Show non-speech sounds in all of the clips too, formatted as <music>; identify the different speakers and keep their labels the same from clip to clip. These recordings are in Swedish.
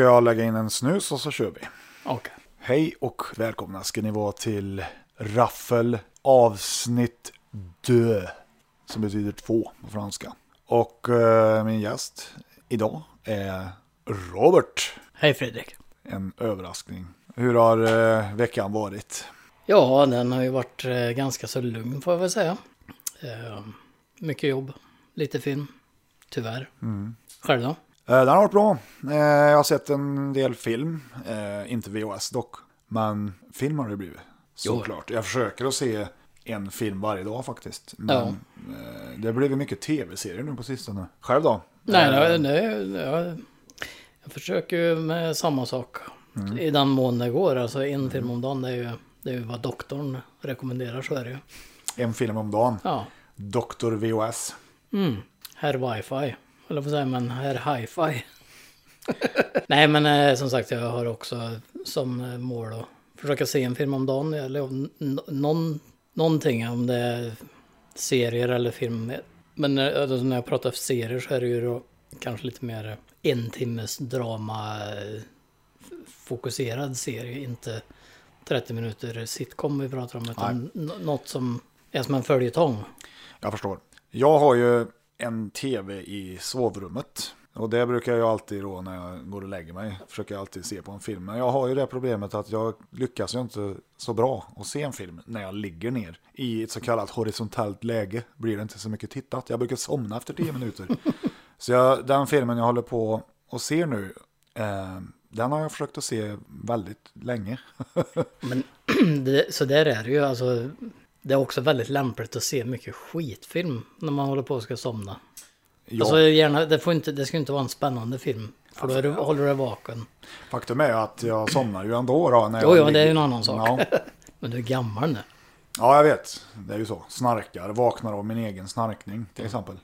Speaker 1: Ska jag lägga in en snus och så kör vi.
Speaker 2: Okej.
Speaker 1: Hej och välkomna ska ni vara till Raffel avsnitt dö. Som betyder två på franska. Och eh, min gäst idag är Robert.
Speaker 2: Hej Fredrik.
Speaker 1: En överraskning. Hur har eh, veckan varit?
Speaker 2: Ja, den har ju varit eh, ganska så lugn får jag väl säga. Eh, mycket jobb, lite film, tyvärr. Själv då?
Speaker 1: Eh, Den har varit bra. Eh, Jag har sett en del film. Eh, Inte VHS dock. Men film har det blivit. Såklart. Jag försöker att se en film varje dag faktiskt. Men
Speaker 2: Ja.
Speaker 1: det har blivit mycket tv-serier nu på sistone. Själv då?
Speaker 2: Nej,
Speaker 1: Eh,
Speaker 2: det, det, jag, försöker med samma sak. I den mån det går. Alltså en film om dagen, det är ju, det är ju vad doktorn rekommenderar, så är det ju.
Speaker 1: En film om dagen.
Speaker 2: Ja.
Speaker 1: Dr. VHS.
Speaker 2: Mm. Herr wifi. Eller vad säger man? Herr hi-fi. <laughs> Nej men eh, som sagt jag har också som eh, mål att försöka se en film om dagen. Eller om någon, någonting om det är serier eller film. Men eh, alltså, när jag pratar serier så är det ju då kanske lite mer en timmes drama eh, fokuserad serie. Inte 30 minuter sitcom vi pratar om. Utan något som är som en följetong.
Speaker 1: Jag förstår. Jag har ju en tv i sovrummet. Och det brukar jag alltid då när jag går och lägger mig. Försöker jag alltid se på en film. Men jag har ju det problemet att jag lyckas ju inte så bra att se en film när jag ligger ner. I ett så kallat horisontellt läge blir det inte så mycket tittat. Jag brukar somna efter tio minuter. <laughs> Så jag, den filmen jag håller på och ser nu. Eh, den har jag försökt att se väldigt länge. <laughs>
Speaker 2: Men <clears throat> det, så där är det ju. Alltså, det är också väldigt lämpligt att se mycket skitfilm när man håller på och ska somna.
Speaker 1: Ja.
Speaker 2: Alltså gärna, det, får inte, det ska inte vara en spännande film. För då är du, håller du dig vaken.
Speaker 1: Faktum är att jag somnar ju ändå då. När
Speaker 2: Jo, jo, det är ju en annan sak.
Speaker 1: Ja. <laughs>
Speaker 2: Men du är gammal nu.
Speaker 1: Ja, jag vet. Det är ju så. Snarkar, vaknar av min egen snarkning till exempel.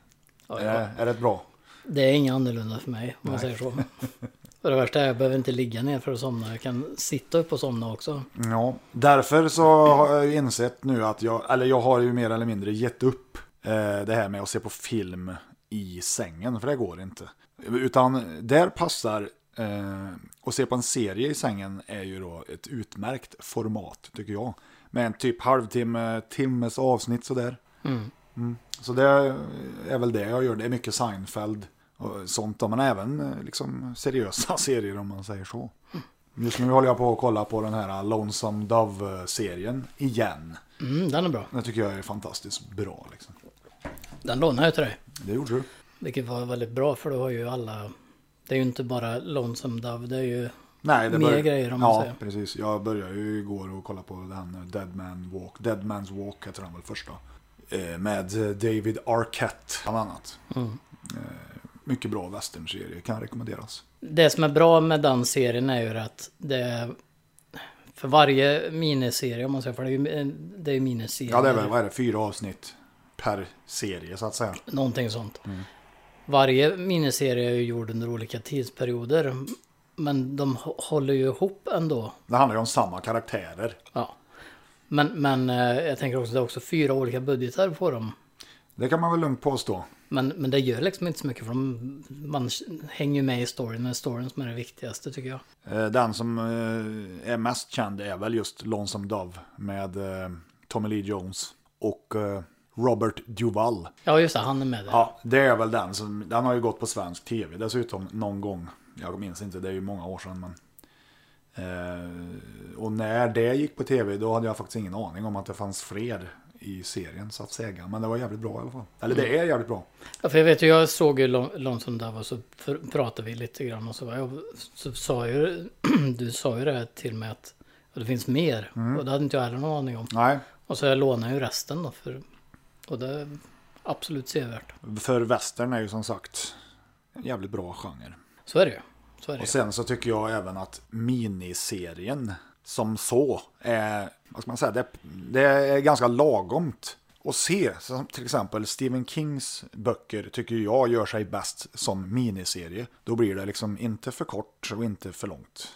Speaker 2: Ja,
Speaker 1: Är,
Speaker 2: ja.
Speaker 1: är det bra?
Speaker 2: Det är inget annorlunda för mig, om man säger så. <laughs> Och det värsta är att jag behöver inte ligga ner för att somna. Jag kan sitta upp och somna också.
Speaker 1: Ja, därför så har jag insett nu att jag, eller jag har ju mer eller mindre gett upp eh, det här med att se på film i sängen, för det går inte. Utan där passar eh, att se på en serie i sängen är ju då ett utmärkt format, tycker jag. Med en typ halvtimme, timmes avsnitt sådär.
Speaker 2: Mm.
Speaker 1: Mm. Så det är väl det jag gör. Det är mycket Seinfeld och sånt. då, Men även eh, liksom seriösa <laughs> serier om man säger så. Just nu håller jag på att kolla på den här Lonesome Dove-serien igen.
Speaker 2: Mm, den är bra.
Speaker 1: Det tycker jag är fantastiskt bra. Liksom.
Speaker 2: Den lånade jag till dig.
Speaker 1: Det gjorde du.
Speaker 2: Vilket var väldigt bra för då har ju alla... Det är ju inte bara Lonesome Dove, det är ju...
Speaker 1: Nej, det
Speaker 2: Mer
Speaker 1: börjar-
Speaker 2: grejer om man
Speaker 1: Ja,
Speaker 2: säger.
Speaker 1: precis. Jag började ju igår och kolla på den eh, Dead Man Walk. Dead Man's Walk heter den väl första. Eh, Med eh, David Arquette bland annat.
Speaker 2: Mm.
Speaker 1: Mycket bra westernserie, kan rekommenderas.
Speaker 2: Det som är bra med den serien är ju att det. För varje miniserie, om man säger, för det är ju det är ju miniserier.
Speaker 1: Ja, det är väl, vad är det, fyra avsnitt per serie så att säga.
Speaker 2: Någonting sånt.
Speaker 1: Mm.
Speaker 2: Varje miniserie är ju gjord under olika tidsperioder. Men de hå- håller ju ihop ändå.
Speaker 1: Det handlar ju om samma karaktärer.
Speaker 2: Ja. Men, men eh, jag tänker också att det är också fyra olika budgetar på dem.
Speaker 1: Det kan man väl lugnt påstå.
Speaker 2: Men, men det gör liksom inte så mycket för de, man hänger ju med i storyn. Det är storyn som är det viktigaste tycker jag.
Speaker 1: Eh, Den som eh, är mest känd är väl just Lonesome Dove med eh, Tommy Lee Jones och Robert Duvall.
Speaker 2: Ja just det, han är med där.
Speaker 1: Ja, det är väl den som, den har ju gått på svensk tv dessutom någon gång. Jag minns inte, det är ju många år sedan men. Och när det gick på tv då hade jag faktiskt ingen aning om att det fanns fler i serien så att säga. Men det var jävligt bra i alla fall. Eller det är jävligt bra.
Speaker 2: Ja, för jag vet ju, jag såg ju Lon- Lonesome Dove och så pr- pratade vi lite grann och så, var jag, så sa ju <clears throat> du sa ju det här till mig att det finns mer. Och det hade inte jag heller någon aning om.
Speaker 1: Nej,
Speaker 2: Och så jag lånade ju resten då för, och det är absolut sevärt.
Speaker 1: för western är ju som sagt en jävligt bra genre.
Speaker 2: Så är det ju.
Speaker 1: Och sen så tycker jag även att miniserien som så är, vad ska man säga, det, det är ganska lagomt att se. Som till exempel Stephen Kings böcker tycker jag gör sig bäst som miniserie. Då blir det liksom inte för kort och inte för långt.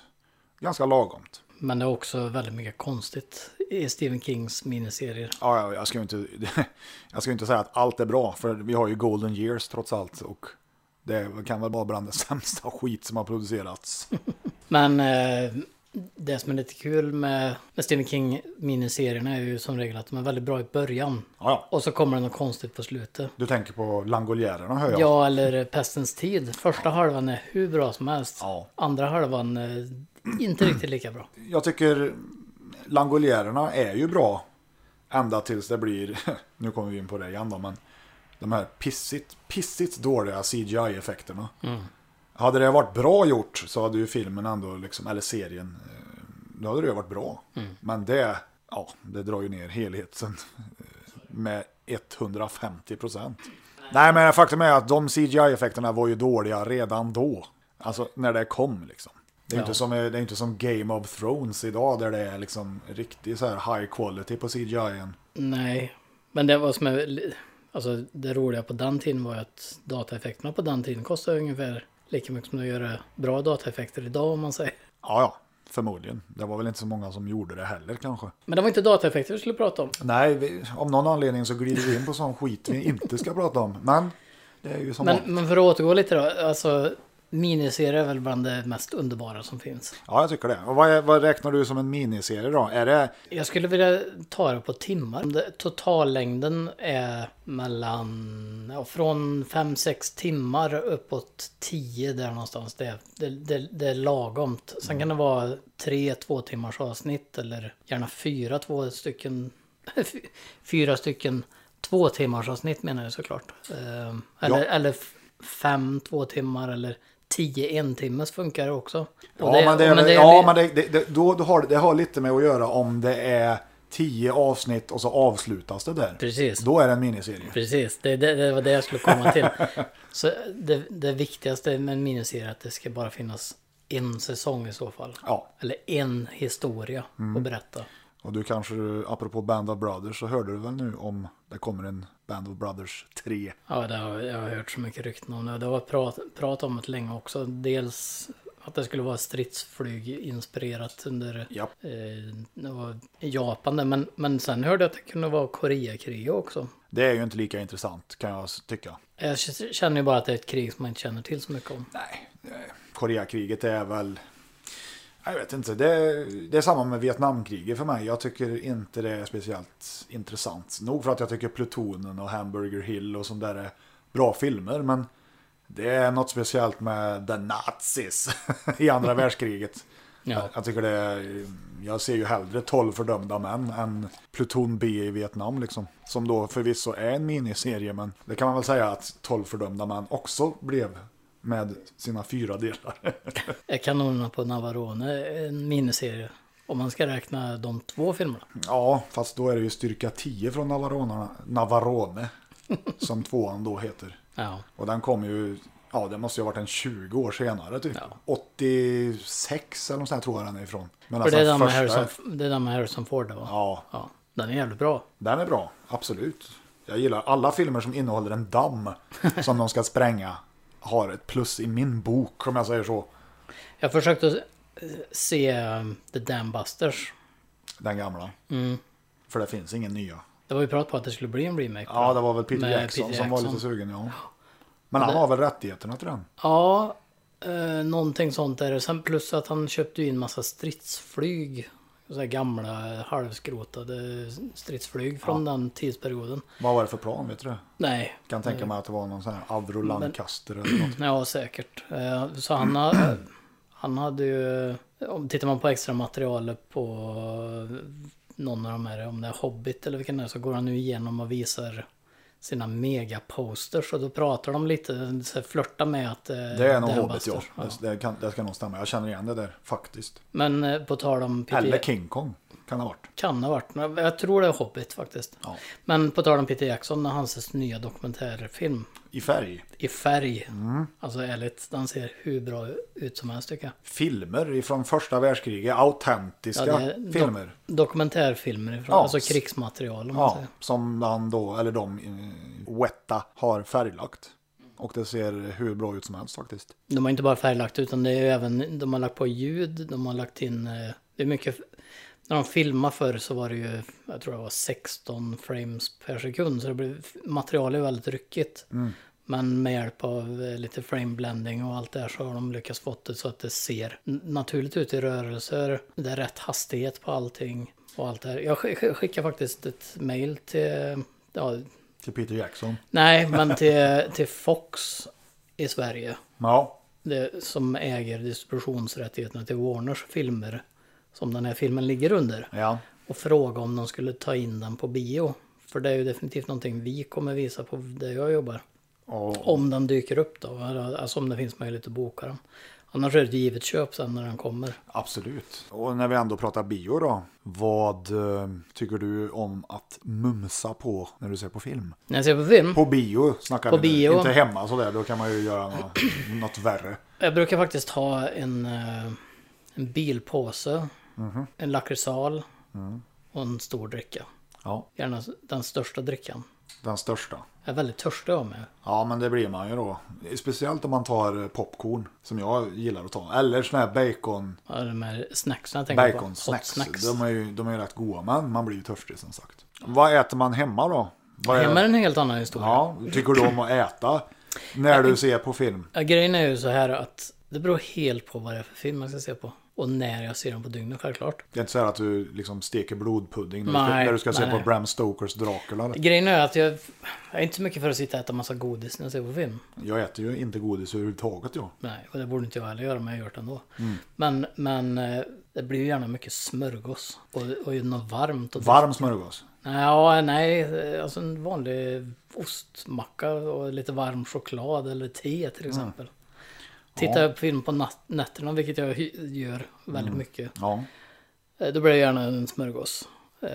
Speaker 1: Ganska lagomt.
Speaker 2: Men det är också väldigt mycket konstigt i Stephen Kings miniserier.
Speaker 1: Ja, ja, jag ska ju inte, <laughs> jag ska inte säga att allt är bra, för vi har ju Golden Years trots allt. Och Det kan väl vara bland det sämsta skit som har producerats.
Speaker 2: Men eh, det som är lite kul med, med Stephen King miniserierna är ju som regel att de är väldigt bra i början.
Speaker 1: Ja.
Speaker 2: Och så kommer det något konstigt på slutet.
Speaker 1: Du tänker på Langoliärerna hör jag.
Speaker 2: Ja, eller Pestens tid. Första halvan är hur bra som helst.
Speaker 1: Ja.
Speaker 2: Andra halvan är inte riktigt lika bra.
Speaker 1: Jag tycker Langoliärerna är ju bra. Ända tills det blir, <laughs> nu kommer vi in på det igen då, men de här pissigt, pissigt dåliga CGI-effekterna. Hade det varit bra gjort så hade ju filmen ändå, liksom, eller serien, eh, då hade det ju varit bra. Men det, ja, det drar ju ner helheten eh, med 150 procent. Nej, men faktum är att de CGI-effekterna var ju dåliga redan då. Alltså när det kom liksom. Det är,
Speaker 2: Ja.
Speaker 1: inte som, det är inte som Game of Thrones idag där det är liksom riktigt så här high quality på CGI-en.
Speaker 2: Nej, men det var som är, alltså det roliga på den tiden var ju att dataeffekterna på den tiden kostade ungefär lika mycket som att göra bra dataeffekter idag om man säger.
Speaker 1: Ja, ja, förmodligen. Det var väl inte så många som gjorde det heller kanske.
Speaker 2: Men det var inte dataeffekter vi skulle prata om.
Speaker 1: Nej, vi, av någon anledning så glider vi in på sån skit vi inte ska prata om. Men det är ju som
Speaker 2: Men, men för att återgå lite då, alltså miniserier är väl bland det mest underbara som finns.
Speaker 1: Ja, jag tycker det. Och vad, är, vad räknar du som en miniserie då? Är det...
Speaker 2: Jag skulle vilja ta det på timmar. Det- Totallängden är mellan, ja, från 5-6 timmar uppåt 10 där någonstans. Det, är- det, det, det är lagomt. Sen kan det vara tre två timmars avsnitt eller gärna fyra två stycken, <laughs> fyra stycken två timmars avsnitt menar jag såklart. Eh, Eller,
Speaker 1: Ja.
Speaker 2: eller fem två timmar eller tio en timmes funkar det också. Och
Speaker 1: Ja,
Speaker 2: det-
Speaker 1: men det,
Speaker 2: men det är
Speaker 1: ja,
Speaker 2: li-
Speaker 1: men det, det, det, då, då har, det har lite med att göra om det är tio avsnitt och så avslutas det där.
Speaker 2: Precis.
Speaker 1: Då är det en miniserie.
Speaker 2: Precis, det, det, det var det jag skulle komma till. <laughs> Så det, det viktigaste med en miniserie är att det ska bara finnas en säsong i så fall.
Speaker 1: Ja,
Speaker 2: Eller en historia att berätta.
Speaker 1: Och du kanske, apropå Band of Brothers, så hörde du väl nu om det kommer en Band of Brothers 3.
Speaker 2: Ja, det har, jag har hört så mycket rykten om det. Det var prat, prat om det länge också. Dels att det skulle vara stridsflyg inspirerat under
Speaker 1: Ja.
Speaker 2: eh, Japan. Men, men sen hörde jag att det kunde vara Koreakriget också.
Speaker 1: Det är ju inte lika intressant kan jag tycka.
Speaker 2: Jag känner ju bara att det är ett krig som man inte känner till så mycket om.
Speaker 1: Nej, eh, Koreakriget är väl... Jag vet inte, det är, det är samma med Vietnamkriget för mig. Jag tycker inte det är speciellt intressant. Nog för att jag tycker Plutonen och Hamburger Hill och sånt där är bra filmer, men det är något speciellt med the nazis <laughs> i andra världskriget.
Speaker 2: Ja.
Speaker 1: Jag tycker det är, jag ser ju hellre 12 fördömda män än Pluton B i Vietnam liksom. Som då förvisso är en miniserie men det kan man väl säga att 12 fördömda män också blev med sina fyra delar. <laughs>
Speaker 2: Kanonerna på Navarone en miniserie? Om man ska räkna de två filmerna.
Speaker 1: ja, fast då är det ju styrka 10 från Navarone, Navarone <laughs> som tvåan då heter.
Speaker 2: Ja.
Speaker 1: Och den kom ju, ja det måste ju ha varit en 20 år senare typ.
Speaker 2: Ja.
Speaker 1: 86 eller något sånt här tror jag den är ifrån. Men
Speaker 2: För det är den med
Speaker 1: första-
Speaker 2: Harrison, det är den med Harrison Ford det va?
Speaker 1: Ja,
Speaker 2: ja. Den är jävligt bra.
Speaker 1: Den är bra, absolut. Jag gillar alla filmer som innehåller en damm som de ska spränga. Har ett plus i min bok om jag säger så.
Speaker 2: Jag försökte eh, se um, The Dam Busters.
Speaker 1: Den gamla.
Speaker 2: Mm.
Speaker 1: För det finns ingen nya.
Speaker 2: Det var ju prat på att det skulle bli en remake.
Speaker 1: Ja, det var väl Peter Jackson
Speaker 2: Peter
Speaker 1: som var
Speaker 2: Jackson.
Speaker 1: lite sugen. Ja. Men han har väl rättigheterna till den.
Speaker 2: Ja, eh, någonting sånt är det. Sen plus att han köpte in massa stridsflyg. Så här gamla halvskrotade stridsflyg från den tidsperioden.
Speaker 1: Vad var det för plan, vet du?
Speaker 2: Nej,
Speaker 1: Kan tänka mig att det var någon sån här Avro Lancaster eller något. <clears throat>
Speaker 2: Ja, säkert. Eh, Så han, har, <clears throat> han hade ju... Om tittar man på extra materialet på någon av de här, om det är Hobbit eller vilken det är, så går han nu igenom och visar sina megaposters och då pratar de lite, så flörtar med att eh,
Speaker 1: Det är nog Hobbit, ja.
Speaker 2: Busters.
Speaker 1: Det, kan, det ska nog stämma. Jag känner igen det där, faktiskt.
Speaker 2: Men eh, på tal om
Speaker 1: Eller King Kong, kan ha varit.
Speaker 2: kan ha varit, jag tror det är Hobbit faktiskt.
Speaker 1: Ja.
Speaker 2: Men på tal om Peter Jackson, när hans nya dokumentärfilm
Speaker 1: I färg.
Speaker 2: i färg.
Speaker 1: Mm.
Speaker 2: Alltså ärligt, den ser hur bra ut som helst tycker jag.
Speaker 1: Filmer från första världskriget, autentiska
Speaker 2: Ja,
Speaker 1: filmer.
Speaker 2: Dokumentärfilmer ifrån,
Speaker 1: Ja.
Speaker 2: alltså krigsmaterial om man
Speaker 1: Ja,
Speaker 2: säger.
Speaker 1: som han då, eller de, eh, Wetta har färglagt. Och det ser hur bra ut som helst faktiskt.
Speaker 2: De har inte bara färglagt utan det är även, de har lagt på ljud, de har lagt in, eh, det är mycket, när de filmade förr så var det ju, jag tror det var 16 frames per sekund, så det blev, materialet är väldigt ryckigt.
Speaker 1: Mm.
Speaker 2: Men med hjälp av eh, lite frame blending och allt det här så har de lyckats få det så att det ser naturligt ut i rörelser. Det är rätt hastighet på allting och allt det här. Jag sk- sk- skickar faktiskt ett mail till, ja,
Speaker 1: Till Peter Jackson.
Speaker 2: nej, men till, till Fox i Sverige.
Speaker 1: Ja,
Speaker 2: Det, som äger distributionsrättigheterna till Warners filmer. Som den här filmen ligger under.
Speaker 1: ja.
Speaker 2: Och fråga om de skulle ta in den på bio. För det är ju definitivt någonting vi kommer visa på där jag jobbar.
Speaker 1: Och,
Speaker 2: Om den dyker upp då. Alltså om det finns möjlighet att boka den. Annars är det ett givet köp sen när den kommer.
Speaker 1: Absolut. Och när vi ändå pratar bio då. Vad eh, tycker du om att mumsa på när du ser på film?
Speaker 2: När jag ser på film.
Speaker 1: På bio snackar
Speaker 2: På
Speaker 1: vi
Speaker 2: bio.
Speaker 1: Inte hemma sådär, då kan man ju göra något, något värre.
Speaker 2: Jag brukar faktiskt ha en, eh, en bilpåse.
Speaker 1: Mhm.
Speaker 2: En lakritsal.
Speaker 1: Mm.
Speaker 2: Och en stor dricka.
Speaker 1: Ja,
Speaker 2: Gärna den största drickan.
Speaker 1: den största.
Speaker 2: Jag är väldigt törstig av mig.
Speaker 1: Ja, men det blir man ju då. Speciellt om man tar popcorn, som jag gillar att ta. Eller såna här bacon,
Speaker 2: Ja, de här snacksen jag tänker på.
Speaker 1: bacon snacks. De är ju de är ju rätt goda, men man blir ju törstig som sagt. Vad äter man hemma då? Vad
Speaker 2: Hemma är en helt annan historia.
Speaker 1: Ja, tycker du om att äta när du ser på film?
Speaker 2: Ja, grejen är ju så här att det beror helt på vad det är för film jag ska se på. Och när jag ser den på dygnet självklart.
Speaker 1: Det är inte så här att du liksom steker blodpudding när, du,
Speaker 2: Nej,
Speaker 1: ska, när du ska se
Speaker 2: nej.
Speaker 1: på Bram Stokers Dracula.
Speaker 2: Grejen är att jag, jag är inte så mycket för att sitta och äta massa godis när jag ser på film.
Speaker 1: Jag äter ju inte godis överhuvudtaget jag.
Speaker 2: Nej, och det borde inte jag heller göra, men jag gör det ändå.
Speaker 1: Mm.
Speaker 2: Men, men eh, det blir ju gärna mycket smörgås. Och, och något varmt. Och
Speaker 1: Varm smörgås.
Speaker 2: Ja, nej, eh, alltså en vanlig ostmacka och lite varm choklad eller te till exempel. Tittar
Speaker 1: Ja.
Speaker 2: jag på film på nat- nätterna, vilket jag gör väldigt
Speaker 1: Mm.
Speaker 2: mycket.
Speaker 1: Ja.
Speaker 2: Eh, Då blir det gärna en smörgås. Eh,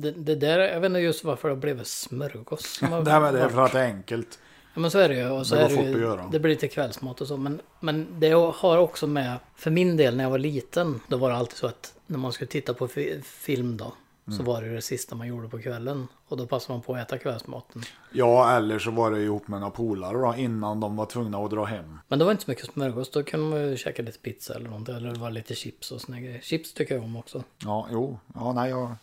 Speaker 2: Det, det där, jag vet inte just varför det blev smörgås. <laughs>
Speaker 1: Det här det är för att det är enkelt.
Speaker 2: Ja men så är det ju. Och så
Speaker 1: Det
Speaker 2: är det, ju, det blir lite kvällsmat och så. Men, men det har också med, för min del när jag var liten, då var det alltid så att när man skulle titta på fi, film då,
Speaker 1: Mm.
Speaker 2: så var det det sista man gjorde på kvällen. Och då passade man på att äta kvällsmaten.
Speaker 1: Ja, eller så var det ihop med några polare då, innan de var tvungna att dra hem.
Speaker 2: Men det var inte så mycket smörgås, då kunde man ju käka lite pizza eller någonting. Eller det var lite chips och såna grejer. Chips tycker jag om också.
Speaker 1: Ja, jo. Ja, nej, jag...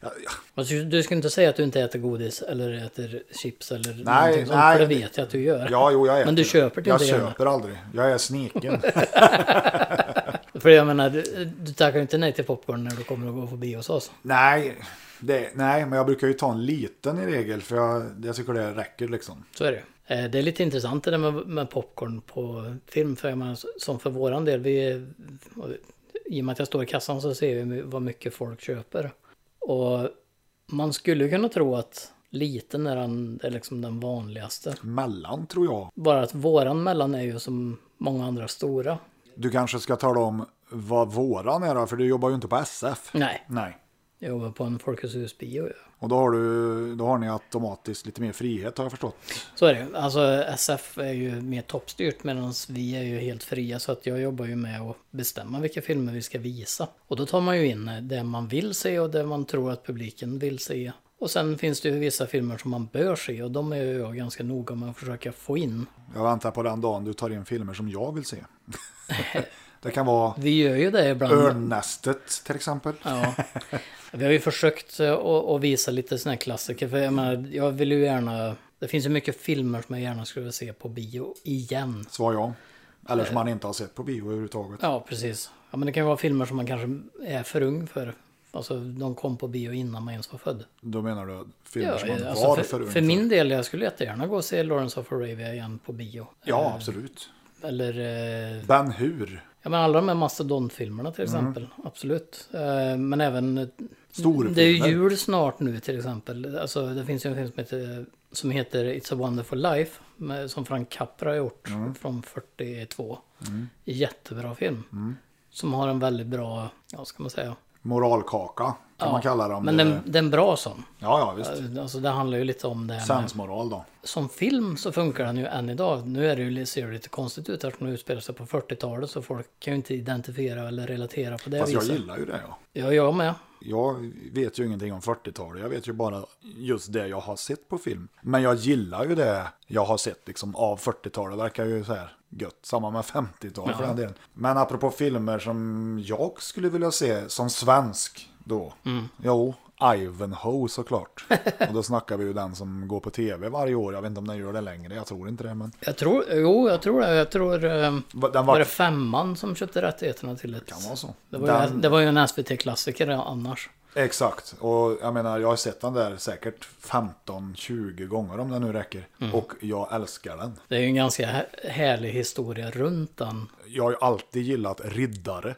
Speaker 1: Ja, ja.
Speaker 2: Alltså, du skulle inte säga att du inte äter godis eller äter chips eller
Speaker 1: Nej,
Speaker 2: någonting sånt,
Speaker 1: nej.
Speaker 2: för det vet jag att du gör.
Speaker 1: ja jo, jag äter.
Speaker 2: Men du köper det
Speaker 1: Jag
Speaker 2: inte gärna.
Speaker 1: köper aldrig. Jag är sniken. <laughs> <laughs>
Speaker 2: För jag menar, du, du tackar inte nej till popcorn när du kommer att gå på bio hos oss.
Speaker 1: nej, det, nej, men jag brukar ju ta en liten i regel. För jag, jag tycker det räcker liksom.
Speaker 2: Så är det. Eh, Det är lite intressant det där med, med popcorn på film. För jag menar, som för våran del, vi, i och med att jag står i kassan så ser vi vad mycket folk köper. Och man skulle kunna tro att liten är, den, är liksom den vanligaste.
Speaker 1: Mellan tror jag.
Speaker 2: Bara att våran mellan är ju som många andra stora.
Speaker 1: Du kanske ska tala om vad våran är då, för du jobbar ju inte på SF.
Speaker 2: Nej,
Speaker 1: Nej.
Speaker 2: jag jobbar på en Folkets hus-bio. ja.
Speaker 1: Och då har, du, då har ni automatiskt lite mer frihet har jag förstått.
Speaker 2: Så är det. Alltså SF är ju mer toppstyrt medan vi är ju helt fria. Så att jag jobbar ju med att bestämma vilka filmer vi ska visa. Och då tar man ju in det man vill se och det man tror att publiken vill se. Och sen finns det ju vissa filmer som man bör se och de är ju jag ganska noga med att försöka få in.
Speaker 1: Jag väntar på den dagen du tar in filmer som jag vill se. <laughs> det kan vara
Speaker 2: Vi gör ju det ibland.
Speaker 1: Örnnästet till exempel.
Speaker 2: Ja. Vi har ju försökt eh, att, visa lite sådana här klassiker. För jag menar, jag vill ju gärna... Det finns ju mycket filmer som jag gärna skulle vilja se på bio igen.
Speaker 1: Svar ja. Eller som man inte har sett på bio överhuvudtaget.
Speaker 2: Ja, precis. Ja, men det kan ju vara filmer som man kanske är för ung för. Alltså, de kom på bio innan man ens var född.
Speaker 1: Då menar du filmer
Speaker 2: Ja,
Speaker 1: som man
Speaker 2: alltså,
Speaker 1: var
Speaker 2: för,
Speaker 1: för,
Speaker 2: för,
Speaker 1: ung för.
Speaker 2: min del, jag skulle jättegärna gå och se Lawrence of Arabia igen på bio.
Speaker 1: Ja,
Speaker 2: Eh,
Speaker 1: absolut.
Speaker 2: Eller, eh,
Speaker 1: Ben Hur.
Speaker 2: ja men alla de här Mastodontfilmerna till
Speaker 1: Mm.
Speaker 2: exempel. Absolut. Eh, men även... eh,
Speaker 1: Storfilmer.
Speaker 2: Det är ju jul snart nu till exempel. Alltså, det finns ju en film som heter, som heter It's a wonderful life. Med, som Frank Capra har gjort
Speaker 1: Mm.
Speaker 2: från 42. Jättebra film. Som har en väldigt bra, ja ska man säga.
Speaker 1: Moralkaka kan
Speaker 2: Ja,
Speaker 1: man kalla det. Om
Speaker 2: Men
Speaker 1: det...
Speaker 2: den, den är bra sån.
Speaker 1: Ja, ja, visst.
Speaker 2: Alltså det handlar ju lite om det
Speaker 1: Sensmoral då.
Speaker 2: Som film så funkar den ju än idag. Nu är det ju, ser det lite konstigt ut eftersom det utspelar sig på 40-talet. Så folk kan ju inte identifiera eller relatera på det
Speaker 1: Fast jag
Speaker 2: viset.
Speaker 1: gillar ju det ja.
Speaker 2: Ja, jag med.
Speaker 1: Jag vet ju ingenting om 40-talet. Jag vet ju bara just det jag har sett på film. Men jag gillar ju det jag har sett liksom av 40-talet. Det verkar ju så här gött. Samma med 50-talet för den delen. Men apropå filmer som jag skulle vilja se som svensk då.
Speaker 2: Mm.
Speaker 1: Jo, Ivanhoe såklart. <laughs> och då snackar vi ju den som går på tv varje år. Jag vet inte om den gör det längre, jag tror inte det. Men
Speaker 2: Jag tror, jo, jag tror det. Jag tror, eh,
Speaker 1: den
Speaker 2: var
Speaker 1: var,
Speaker 2: det femman som köpte rättigheterna till ett...
Speaker 1: kan vara så.
Speaker 2: Det var, ju,
Speaker 1: Den-
Speaker 2: det var ju en SVT-klassiker annars.
Speaker 1: Exakt, och jag menar jag har sett den där säkert 15-20 gånger om det nu räcker.
Speaker 2: Mm.
Speaker 1: Och jag älskar den.
Speaker 2: Det är ju en ganska hä- härlig historia runt den.
Speaker 1: Jag har ju alltid gillat riddare.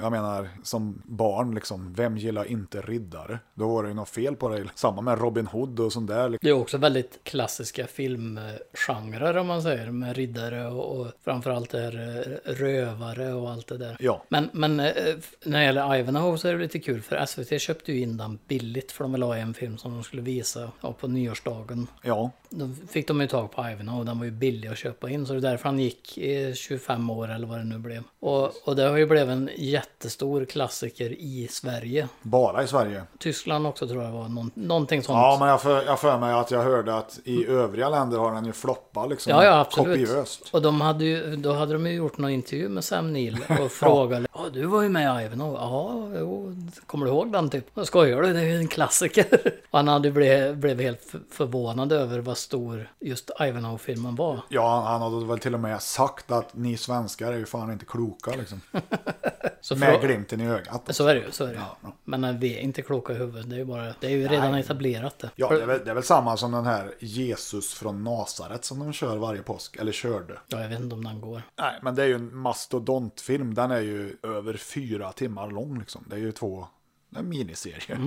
Speaker 1: Jag menar, som barn, liksom, vem gillar inte riddare? Då var det ju något fel på det. Samma med Robin Hood och sånt där.
Speaker 2: Det är också väldigt klassiska filmgenrer om man säger. Med riddare och, och framförallt här eh, rövare och allt det där.
Speaker 1: Ja,
Speaker 2: Men, men eh, när det gäller Ivanhoe så är det lite kul för SVT köpte ju in den billigt för de ville ha en film som de skulle visa på nyårsdagen.
Speaker 1: ja,
Speaker 2: Då fick de ju tag på Ivanhoe och den var ju billig att köpa in så det är därför han gick i 25 år eller vad det nu blev. Och, och det har ju blivit en jättestor klassiker i Sverige.
Speaker 1: bara i Sverige.
Speaker 2: Tyskland också tror jag var någon, någonting sånt.
Speaker 1: Ja, men jag för, jag för mig att jag hörde att i övriga länder har den ju floppat liksom.
Speaker 2: Ja, ja, absolut.
Speaker 1: Kopiöst.
Speaker 2: Och de hade ju, då hade de ju gjort någon intervju med Sam Neill och <laughs> frågade Ja, du var ju med i Ivanhoe. Ja, jo, kommer du ihåg den typ? Skojar du? Det är ju en klassiker. <laughs> Och han hade blivit, blev helt förvånad över vad stor just Ivanhoe-filmen var.
Speaker 1: Ja, han hade väl till och med sagt att ni svenskar är ju fan inte kloka liksom. <laughs>
Speaker 2: Så,
Speaker 1: Med
Speaker 2: frå-
Speaker 1: glimten i ögat.
Speaker 2: så är det ju, så är det.
Speaker 1: Ja, ja.
Speaker 2: Men eh, vi är inte kloka i huvudet. Det är ju bara, det är ju redan etablerat det.
Speaker 1: Ja, det är, väl, det är väl samma som den här Jesus från Nasaret som de kör varje påsk, eller körde.
Speaker 2: Ja, jag vet inte om den går.
Speaker 1: Nej, men det är ju en mastodontfilm. Den är ju över fyra timmar lång liksom. Det är ju två, en miniserie.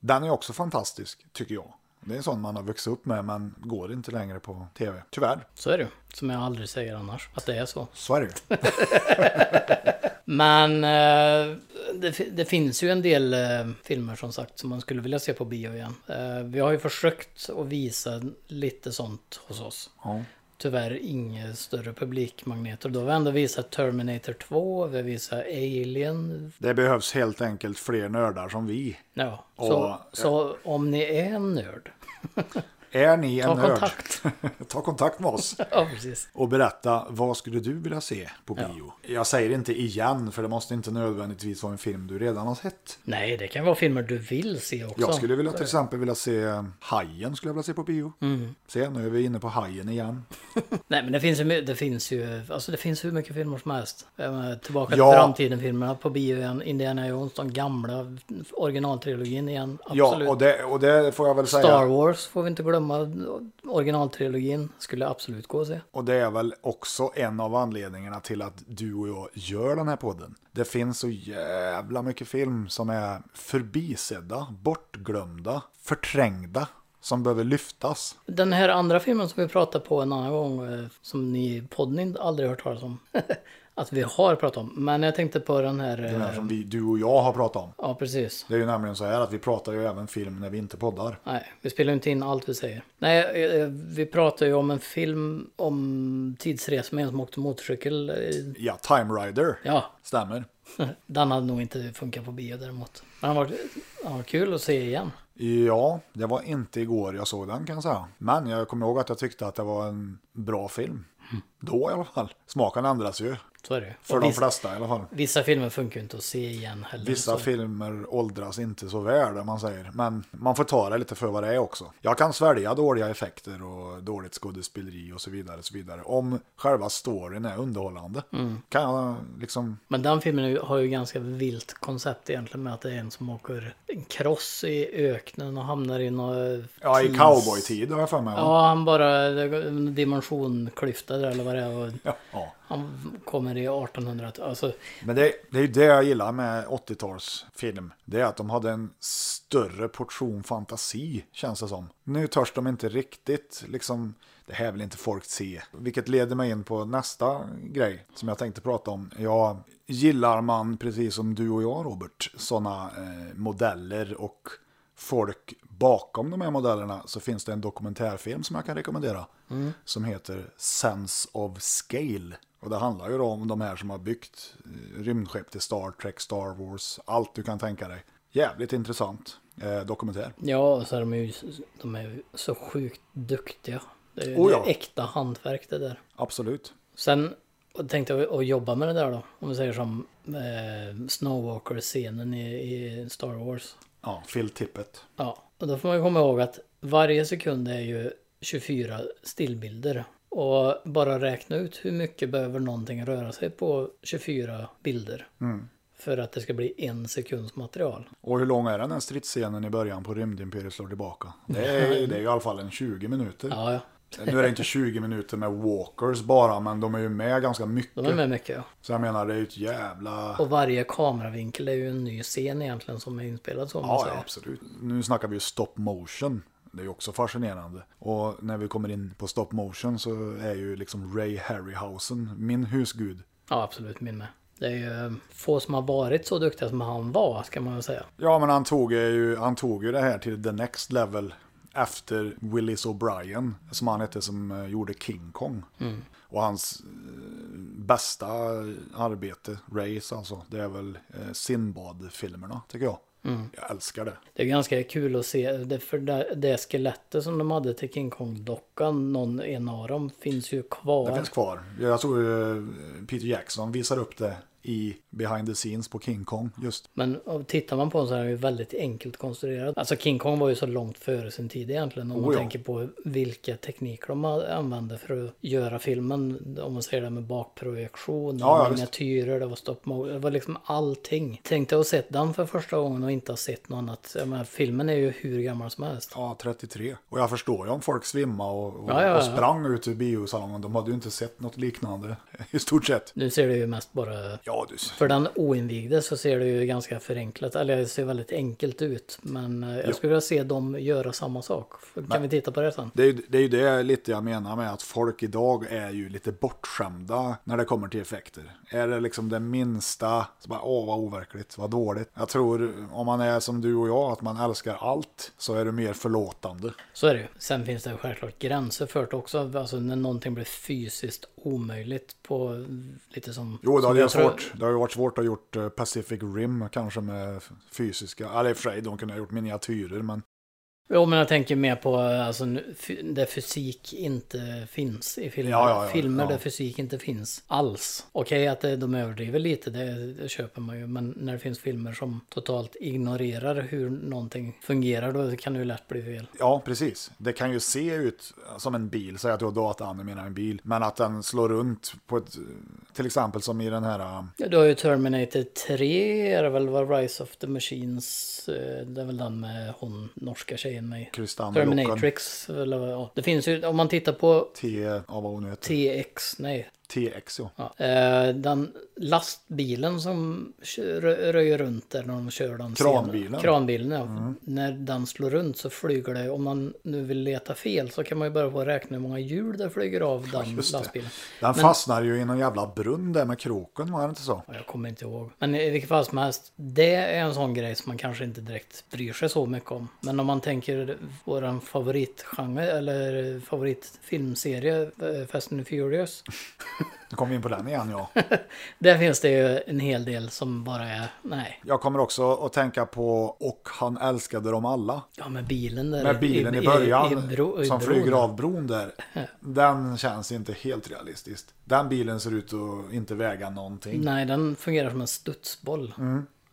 Speaker 1: Den är också fantastisk, tycker jag. Det är en sån man har vuxit upp med, men går inte längre på tv. Tyvärr,
Speaker 2: Så är det ju. Som jag aldrig säger annars, att det är så.
Speaker 1: så är det ju. <laughs>
Speaker 2: Men eh, det, det finns ju en del eh, filmer som sagt som man skulle vilja se på bio igen. Eh, vi har ju försökt att visa lite sånt hos oss.
Speaker 1: Ja.
Speaker 2: Tyvärr inga större publikmagneter. Då har vi ändå visat Terminator 2, vi har visat Alien.
Speaker 1: Det behövs helt enkelt fler nördar som vi.
Speaker 2: Ja, så,
Speaker 1: Och-
Speaker 2: så om ni är en nörd, <laughs>
Speaker 1: Är ni en
Speaker 2: ta
Speaker 1: nörd?
Speaker 2: kontakt. <laughs>
Speaker 1: Ta kontakt med oss. <laughs>
Speaker 2: ja, precis.
Speaker 1: och berätta vad skulle du vilja se på bio? Jag säger inte igen för det måste inte nödvändigtvis vara en film du redan har sett.
Speaker 2: Nej, det kan vara filmer du vill se också.
Speaker 1: Jag skulle vilja till exempel vilja se Hajen skulle jag vilja se på bio.
Speaker 2: Mm.
Speaker 1: Se, nu är vi inne på Hajen igen. <laughs>
Speaker 2: Nej men det finns ju, det finns ju, alltså det finns hur mycket filmer som helst. Tillbaka till
Speaker 1: Ja.
Speaker 2: framtiden-filmerna på bio igen. Indiana Jones, de gamla originaltrilogin igen. Absolut.
Speaker 1: Ja, och det, och det får jag väl säga.
Speaker 2: Star Wars får vi inte glömma. Originaltrilogin skulle absolut gå och se.
Speaker 1: Och det är väl också en av anledningarna till att du och jag gör den här podden. Det finns så jävla mycket film som är förbisedda, bortglömda, förträngda, som behöver lyftas.
Speaker 2: Den här andra filmen som vi pratade på en annan gång, eh, som ni i podden aldrig hört talas om. <laughs> att vi har pratat om. Men jag tänkte på den här...
Speaker 1: Den här
Speaker 2: eh,
Speaker 1: som vi, du och jag har pratat om.
Speaker 2: Ja, precis.
Speaker 1: Det är ju nämligen så här att vi pratar ju även film när vi inte poddar.
Speaker 2: Nej, vi spelar inte in allt vi säger. Nej, eh, vi pratar ju om en film om tidsresor med en som åkte motorcykel. eh,
Speaker 1: Ja, Time Rider.
Speaker 2: Ja,
Speaker 1: Stämmer. <laughs>
Speaker 2: den hade nog inte funkat på bio däremot. Men den var, den var kul att se igen.
Speaker 1: Ja, det var inte igår jag såg den kan jag säga. Men jag kommer ihåg att jag tyckte att det var en bra film. Då i alla fall. Smaken ändras ju.
Speaker 2: Så är det.
Speaker 1: För
Speaker 2: Och
Speaker 1: de
Speaker 2: vissa,
Speaker 1: flesta i alla fall.
Speaker 2: vissa filmer funkar ju inte att se igen heller.
Speaker 1: Vissa
Speaker 2: så.
Speaker 1: filmer åldras inte så väl, om man säger. Men man får ta det lite för vad det är också. Jag kan svälja dåliga effekter och dåligt skådespeleri och så vidare. Så vidare. Om själva storyn är underhållande. Kan jag liksom...
Speaker 2: Men den filmen har ju ganska vilt koncept egentligen med att det är en som åker en kross i öknen och hamnar i någon...
Speaker 1: Ja, i
Speaker 2: tids-
Speaker 1: cowboytid har jag för mig.
Speaker 2: Ja, han bara... dimensionklyfta där eller vad det är. Och
Speaker 1: ja.
Speaker 2: han kommer i 1800 Alltså,
Speaker 1: Men det, det är det jag gillar med 80-talsfilm. Det är att de hade en större portion fantasi, känns det som. Nu törs de inte riktigt, liksom, det här vill inte folk se. Vilket leder mig in på nästa grej som jag tänkte prata om. Ja, gillar man, precis som du och jag Robert, sådana eh, modeller och folk bakom de här modellerna så finns det en dokumentärfilm som jag kan rekommendera. Som heter Sense of Scale. Och det handlar ju då om de här som har byggt eh, rymdskepp till Star Trek, Star Wars, allt du kan tänka dig. Jävligt intressant eh, dokumentär.
Speaker 2: ja, och så är de ju de är så sjukt duktiga. Det är ju
Speaker 1: Oh
Speaker 2: det
Speaker 1: ja.
Speaker 2: är äkta hantverk det där.
Speaker 1: Absolut.
Speaker 2: Sen tänkte jag att jobba med det där då. Om vi säger som eh, Snowwalker-scenen i, i Star Wars.
Speaker 1: Ja, Phil Tippett.
Speaker 2: Ja, och då får man ju komma ihåg att varje sekund är ju 24 stillbilder. Och bara räkna ut hur mycket behöver någonting röra sig på 24 bilder. För att det ska bli en sekunds material.
Speaker 1: Och hur lång är den här stridsscenen i början på Rymdimperiet slår tillbaka? Det är, <laughs> det är i alla fall en 20 minuter.
Speaker 2: Ja, ja.
Speaker 1: Nu är det inte 20 minuter med walkers bara, men de är ju med ganska mycket.
Speaker 2: De är med mycket ja.
Speaker 1: Så jag menar, det är ju ett jävla...
Speaker 2: Och varje kameravinkel är ju en ny scen egentligen som är inspelad så. man
Speaker 1: Ja,
Speaker 2: säger.
Speaker 1: ja, absolut. Nu snackar vi ju stop motion. Det är också fascinerande. Och när vi kommer in på stop motion så är ju liksom Ray Harryhausen min husgud.
Speaker 2: ja, absolut min med. Det är ju få som har varit så duktiga som han var, ska man väl säga.
Speaker 1: Ja, men han tog ju, han tog ju det här till the next level efter Willis O'Brien, som han hette, som eh, gjorde King Kong. Och hans eh, bästa arbete, Race alltså, det är väl eh, Sinbad-filmerna, tycker jag. Jag älskar det.
Speaker 2: Det är ganska kul att se, det, för det, det skelettet som de hade till King Kong-dockan, någon, en av dem, finns ju kvar.
Speaker 1: Det finns kvar. Jag tror eh, Peter Jackson visar upp det i behind the scenes på King Kong just.
Speaker 2: Men tittar man på den så är den ju väldigt enkelt konstruerad. Alltså King Kong var ju så långt före sin tid egentligen. Om
Speaker 1: Oh,
Speaker 2: man
Speaker 1: ja.
Speaker 2: tänker på vilka tekniker de använde för att göra filmen. Om man säger det med bakprojektion,
Speaker 1: Ja, ja,
Speaker 2: miniatyrer, det var stop motion. Det var liksom allting. Tänk dig att sett den för första gången och inte ha sett något annat. Jag menar, filmen är ju hur gammal som helst.
Speaker 1: Ja, 33. Och jag förstår ju om folk svimmade och, och,
Speaker 2: ja.
Speaker 1: och sprang ut ur biosalongen. De hade ju inte sett något liknande <laughs> i stort sett.
Speaker 2: Nu ser det ju mest bara
Speaker 1: Ja, du.
Speaker 2: För den oinvigde så ser det ju ganska förenklat, eller det ser väldigt enkelt ut. Men eh, jag skulle vilja se dem göra samma sak. Kan vi titta på det sen?
Speaker 1: Det är, ju- det är ju det lite jag menar med att folk idag är ju lite bortskämda när det kommer till effekter. Är det liksom det minsta, så bara åh vad overkligt, vad dåligt. Jag tror om man är som du och jag, att man älskar allt, så är du mer förlåtande.
Speaker 2: Så är det ju. Sen finns det självklart gränser för det också. Alltså när någonting blir fysiskt omöjligt på lite som...
Speaker 1: Jo, det hade
Speaker 2: jag tror-
Speaker 1: svårt. Det har ju varit svårt att gjort eh, Pacific Rim kanske med fysiska, eller i och för sig, de kunde ha gjort miniatyrer, men
Speaker 2: Jo, men jag tänker mer på alltså, nu- fy- där fysik inte finns i filmer.
Speaker 1: Ja, ja, ja,
Speaker 2: filmer där fysik inte finns alls. Okej att det, de överdriver lite, det, det köper man ju. Men när det finns filmer som totalt ignorerar hur någonting fungerar, då kan det ju lätt bli fel.
Speaker 1: Ja, precis. Det kan ju se ut som en bil, säg att du har dataanimerat en bil, men att den slår runt på ett, till exempel som i den här,
Speaker 2: Ja, Du har ju Terminator 3, är det väl var Rise of the Machines, eh, det är väl den med hon norska tjejen med. i.
Speaker 1: Kristanne Locken,
Speaker 2: Terminatrix, eller ja. Det finns ju, om man tittar på
Speaker 1: T, ja vad hon heter,
Speaker 2: TX, nej,
Speaker 1: TX ja.
Speaker 2: Ja. Eh, den lastbilen som röjer runt där när de kör den
Speaker 1: Kranbilen.
Speaker 2: scenen. Kranbilen, ja. När den slår runt så flyger det, om man nu vill leta fel så kan man ju börja på att räkna hur många hjul det flyger av den
Speaker 1: det.
Speaker 2: lastbilen.
Speaker 1: Den
Speaker 2: Men-
Speaker 1: fastnar ju i någon jävla brunn där med kroken, var det inte så?
Speaker 2: Ja, Jag kommer inte ihåg. Men i vilket fall som helst, det är en sån grej som man kanske inte direkt bryr sig så mycket om. Men om man tänker våran favoritgenre eller favoritfilmserie, eh, Fast and Furious. <laughs>
Speaker 1: Nu kom vi in på den igen ja. <laughs>
Speaker 2: Där finns det ju en hel del som bara är, nej.
Speaker 1: Jag kommer också att tänka på Och han älskade dem alla.
Speaker 2: Ja, med bilen där.
Speaker 1: Med bilen i, början
Speaker 2: i bro, i
Speaker 1: som
Speaker 2: bron.
Speaker 1: flyger av bron där. Den känns inte helt realistiskt. Den bilen ser ut att inte väga någonting.
Speaker 2: Nej, den fungerar som en studsboll.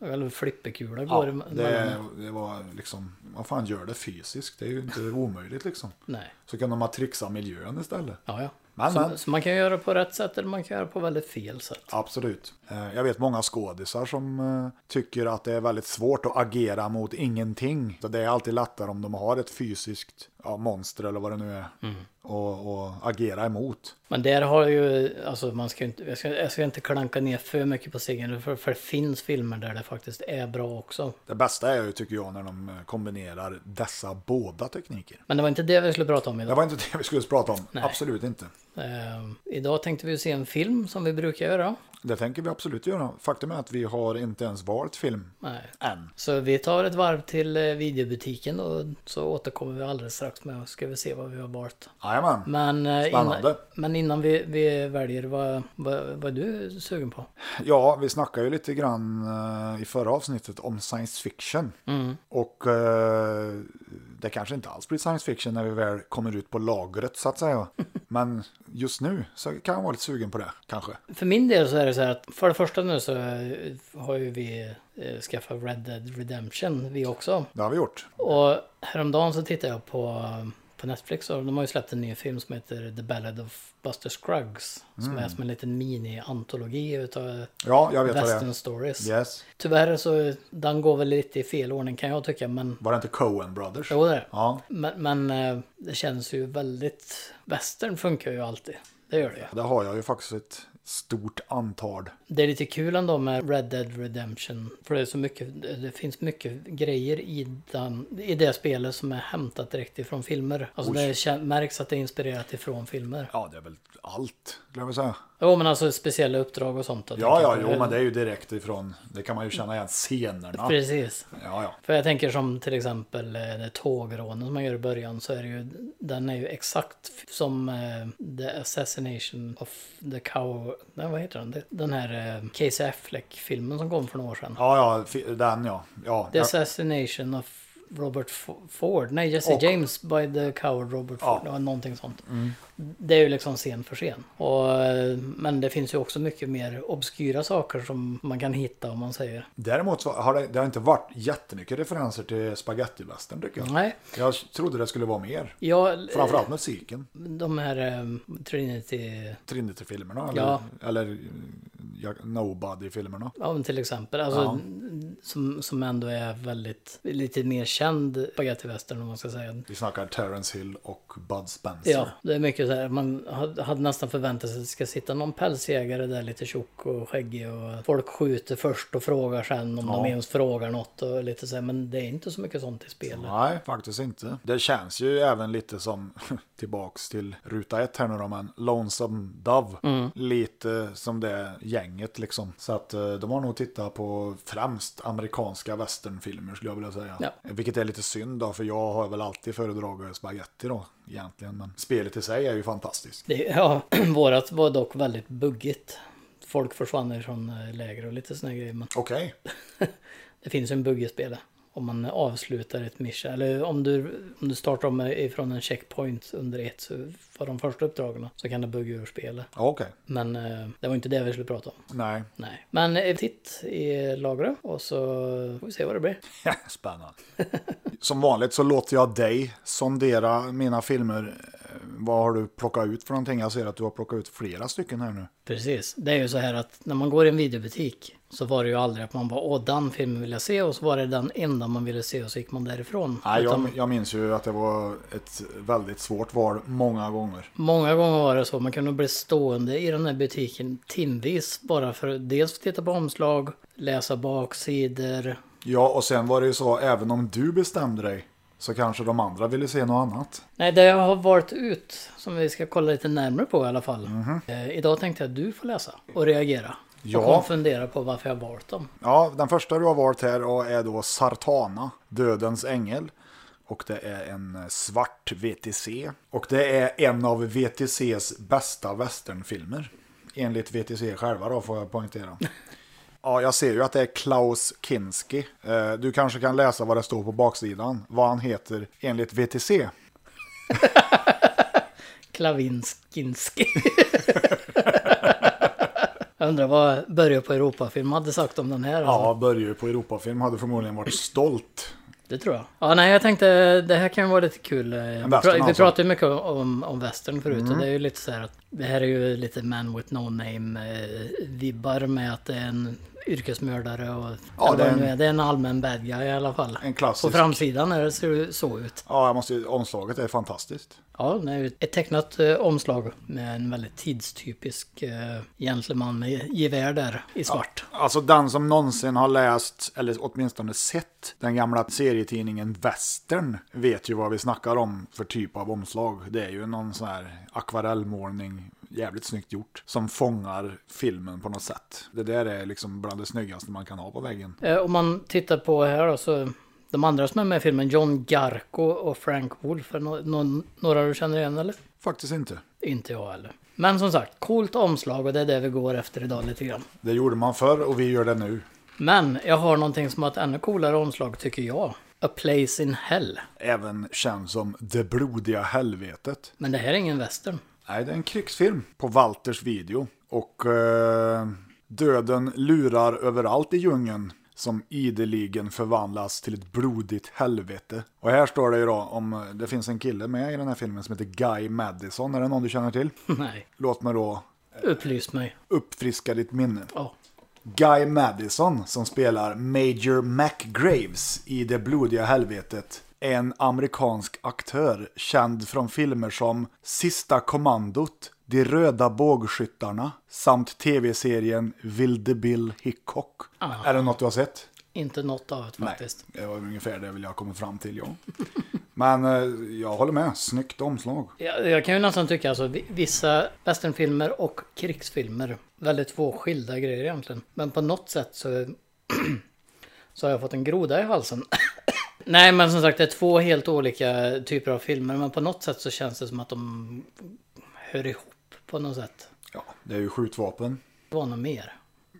Speaker 2: Eller flipperkula
Speaker 1: Mm. Ja,
Speaker 2: går
Speaker 1: det, det var liksom, vad fan gör det fysiskt? Det är ju inte omöjligt liksom.
Speaker 2: Nej.
Speaker 1: Så kan de ha trixa miljön istället.
Speaker 2: Ja, ja.
Speaker 1: Men,
Speaker 2: så,
Speaker 1: men.
Speaker 2: så man kan göra på rätt sätt eller man kan göra på väldigt fel sätt.
Speaker 1: Absolut. Eh, Jag vet många skådisar som eh, tycker att det är väldigt svårt att agera mot ingenting. Så det är alltid lättare om de har ett fysiskt ja, monster eller vad det nu är.
Speaker 2: Mm.
Speaker 1: Och, och agera emot.
Speaker 2: Men där har ju, alltså man ska inte, jag ska, jag ska inte klanka ner för mycket på Siggen, för, för det finns filmer där det faktiskt är bra också.
Speaker 1: Det bästa är ju tycker jag när de eh, kombinerar dessa båda tekniker.
Speaker 2: Men det var inte det vi skulle prata om
Speaker 1: Det
Speaker 2: idag.
Speaker 1: var inte det vi skulle prata om.
Speaker 2: Nej.
Speaker 1: Absolut inte.
Speaker 2: Eh, idag tänkte vi se en film som vi brukar göra.
Speaker 1: Det tänker vi absolut göra. Faktum är att vi har inte ens valt film
Speaker 2: Nej.
Speaker 1: än.
Speaker 2: Så vi tar ett varv till eh, videobutiken och så återkommer vi alldeles strax med och ska vi se vad vi har valt.
Speaker 1: Jajamän.
Speaker 2: Men, eh, innan,
Speaker 1: Spännande.
Speaker 2: men innan vi, vi väljer, vad, vad, vad är du sugen på?
Speaker 1: Ja, vi snackade ju lite grann eh, i förra avsnittet om science fiction.
Speaker 2: Mm.
Speaker 1: Och det kanske inte alls blir science fiction när vi väl kommer ut på lagret så att säga. <laughs> Men just nu så kan jag vara lite sugen på det, kanske.
Speaker 2: För min del så är det så här att för det första nu så eh, har ju vi eh, skaffat Red Dead Redemption vi också.
Speaker 1: Det har vi gjort.
Speaker 2: Och häromdagen så tittade jag på, på Netflix och de har ju släppt en ny film som heter The Ballad of Buster Scruggs. Som är som en liten mini-antologi utav
Speaker 1: Ja, jag vet det
Speaker 2: Western
Speaker 1: är.
Speaker 2: Stories.
Speaker 1: Yes.
Speaker 2: Tyvärr så den går väl lite i fel ordning kan jag tycka men
Speaker 1: Var det inte Coen Brothers?
Speaker 2: Jo det är det.
Speaker 1: Ja,
Speaker 2: Men, men eh, det känns ju väldigt... Western funkar ju alltid. Det gör det
Speaker 1: det har jag ju faktiskt ett stort antal.
Speaker 2: Det är lite kul ändå med Red Dead Redemption. För det är så mycket, det finns mycket grejer i, den, i det spelet som är hämtat direkt ifrån filmer. Alltså
Speaker 1: Oj.
Speaker 2: det märks att det är inspirerat ifrån filmer.
Speaker 1: Ja, det är väl allt, skulle jag säga.
Speaker 2: Jo men alltså speciella uppdrag och sånt. då,
Speaker 1: Ja, ja, jo, men det är ju direkt ifrån. Det kan man ju känna igen scenerna.
Speaker 2: Precis.
Speaker 1: Ja, ja.
Speaker 2: För jag tänker som till exempel eh, det tågrånet som man gör i början så är det ju, den är ju exakt som eh, The Assassination of the Cow, nej vad heter den? Den här eh, Casey Affleck-filmen som kom för några år sedan.
Speaker 1: Ja, ja, den ja. ja.
Speaker 2: The. Assassination of Robert Ford, nej Jesse
Speaker 1: Och-
Speaker 2: James by the coward Robert Ford,
Speaker 1: Ja.
Speaker 2: någonting sånt.
Speaker 1: Mm.
Speaker 2: Det är ju liksom scen för scen. Och, eh, men det finns ju också mycket mer obskyra saker som man kan hitta om man säger.
Speaker 1: Däremot så har det, det har inte varit jättemycket referenser till spagettivästern tycker jag.
Speaker 2: Nej,
Speaker 1: Jag trodde det skulle vara mer.
Speaker 2: jag,
Speaker 1: Framförallt musiken.
Speaker 2: de här eh, Trinity
Speaker 1: Trinity-filmerna. Eller,
Speaker 2: Ja.
Speaker 1: eller eh, ja, Nobody-filmerna.
Speaker 2: Ja, men till exempel. Alltså,
Speaker 1: Ja.
Speaker 2: som, som ändå är väldigt, lite mer känd spagettivästern om man ska säga.
Speaker 1: Vi snackar Terence Hill och Bud Spencer.
Speaker 2: Ja, det är mycket så här. Man hade nästan förväntat sig att det ska sitta någon pälsjägare där lite tjock och skäggig och folk skjuter först och frågar sen om
Speaker 1: Ja.
Speaker 2: de ens frågar något och lite så här. Men det är inte så mycket sånt i spelet.
Speaker 1: Nej, faktiskt inte. Det känns ju även lite som, <laughs> tillbaks till ruta ett här nu då, men Lonesome Dove.
Speaker 2: Mm.
Speaker 1: Lite som det gänget liksom. Så att eh, de har nog tittat på främst amerikanska westernfilmer skulle jag vilja säga.
Speaker 2: Ja.
Speaker 1: Vilket är lite synd då, för jag har väl alltid föredragit spaghetti då, egentligen. Men spelet i sig är ju fantastiskt.
Speaker 2: Det, ja, <clears throat> vårat var dock väldigt buggigt. Folk försvann ifrån eh, läger och lite såna grejer. Men
Speaker 1: Okej, <laughs>
Speaker 2: Det finns en bugg i spelet. Om man avslutar ett mission. Eller om du, om du startar om ifrån en checkpoint under ett så för de första uppdragen så kan det bugga ur spelet.
Speaker 1: Okej.
Speaker 2: Men eh, det var inte det vi skulle prata om.
Speaker 1: Nej,
Speaker 2: Nej. Men eh, titt i lagret och så får vi se vad det blir. <laughs>
Speaker 1: spännande. Som vanligt så låter jag dig sondera mina filmer. Eh, Vad har du plockat ut för någonting? Jag ser att du har plockat ut flera stycken här nu.
Speaker 2: Precis. Det är ju så här att när man går i en videobutik så var det ju aldrig att man bara åh den filmen vill jag se och så var det den enda man ville se och så gick man därifrån.
Speaker 1: Nej,
Speaker 2: Utan
Speaker 1: jag, jag minns ju att det var ett väldigt svårt val många gånger.
Speaker 2: Många gånger var det så. Man kunde bli stående i den här butiken timvis bara för att dels titta på omslag, läsa baksidor.
Speaker 1: Ja, och sen var det ju så, även om du bestämde dig så kanske de andra ville se något annat.
Speaker 2: Nej, det jag har valt ut, som vi ska kolla lite närmare på i alla fall. Eh, idag tänkte jag att du får läsa och reagera.
Speaker 1: Ja.
Speaker 2: Och fundera på varför jag har valt dem.
Speaker 1: Ja, den första du har valt här är då Sartana, Dödens ängel. Och det är en svart VTC. Och det är en av VTCs bästa westernfilmer. Enligt VTC själva då får jag poängtera. <laughs> Ja, jag ser ju att det är Klaus Kinski. Eh, Du kanske kan läsa vad det står på baksidan. Vad han heter enligt VTC. <laughs>
Speaker 2: Klavinskinski. <laughs> jag undrar vad Börje på Europafilm hade sagt om den här. Alltså.
Speaker 1: Ja, Börje på Europafilm hade förmodligen varit stolt.
Speaker 2: Det tror jag. Ja, nej, jag tänkte det här kan vara lite kul. Eh,
Speaker 1: western
Speaker 2: pra- vi
Speaker 1: alltså.
Speaker 2: pratade ju mycket om, om, western förut och det är ju lite så här att det här är ju lite man with no name eh, vibbar med att det är en yrkesmördare och
Speaker 1: Ja, det är en-
Speaker 2: det är en allmän bad guy i alla fall.
Speaker 1: En
Speaker 2: På
Speaker 1: klassisk.
Speaker 2: framsidan är det, ser det så ut.
Speaker 1: Ja, jag måste omslaget är fantastiskt.
Speaker 2: Ja, det är ett tecknat eh, omslag med en väldigt tidstypisk eh, gentleman med gevär där i svart.
Speaker 1: Alltså den som någonsin har läst, eller åtminstone sett, den gamla serietidningen Western vet ju vad vi snackar om för typ av omslag. Det är ju någon sån här akvarellmålning, jävligt snyggt gjort, som fångar filmen på något sätt. Det där är liksom bland det snyggaste man kan ha på väggen.
Speaker 2: Eh, om man tittar på här då så de andra som är med i filmen, John Garco och Frank Wolf, är no- no- några du känner igen eller?
Speaker 1: Faktiskt inte.
Speaker 2: Inte jag heller. Men som sagt, coolt omslag och det är det vi går efter idag lite grann.
Speaker 1: Det gjorde man förr och vi gör det nu.
Speaker 2: Men jag har någonting som har ett ännu coolare omslag tycker jag. A Place in Hell.
Speaker 1: Även känd som Det blodiga helvetet.
Speaker 2: Men det här är ingen western.
Speaker 1: Nej, det är en krigsfilm på Walters video. Och eh, döden lurar överallt i djungeln som ideligen förvandlas till ett blodigt helvete. Och här står det ju då om, det finns en kille med i den här filmen som heter Guy Madison. Är det någon du känner till? <laughs>
Speaker 2: Nej,
Speaker 1: Låt mig då
Speaker 2: upplys mig.
Speaker 1: uppfriska ditt minne.
Speaker 2: Ja.
Speaker 1: Guy Madison som spelar Major McGraves i Det blodiga helvetet en amerikansk aktör känd från filmer som Sista kommandot, De röda bågskyttarna samt tv-serien Vilde Bill Hickok. Är det något du har sett?
Speaker 2: Inte något av det faktiskt.
Speaker 1: Nej, det var ungefär det vill jag komma fram till, ja. <laughs> Men eh, jag håller med, snyggt omslag.
Speaker 2: Jag, jag kan ju nästan tycka alltså vi- vissa westernfilmer och krigsfilmer. Väldigt två skilda grejer egentligen. Men på något sätt så, <clears throat> så har jag fått en groda i halsen. Nej men som sagt det är två helt olika typer av filmer. Men på något sätt så känns det som att de hör ihop på något sätt.
Speaker 1: Ja, det är ju skjutvapen.
Speaker 2: Det var något mer.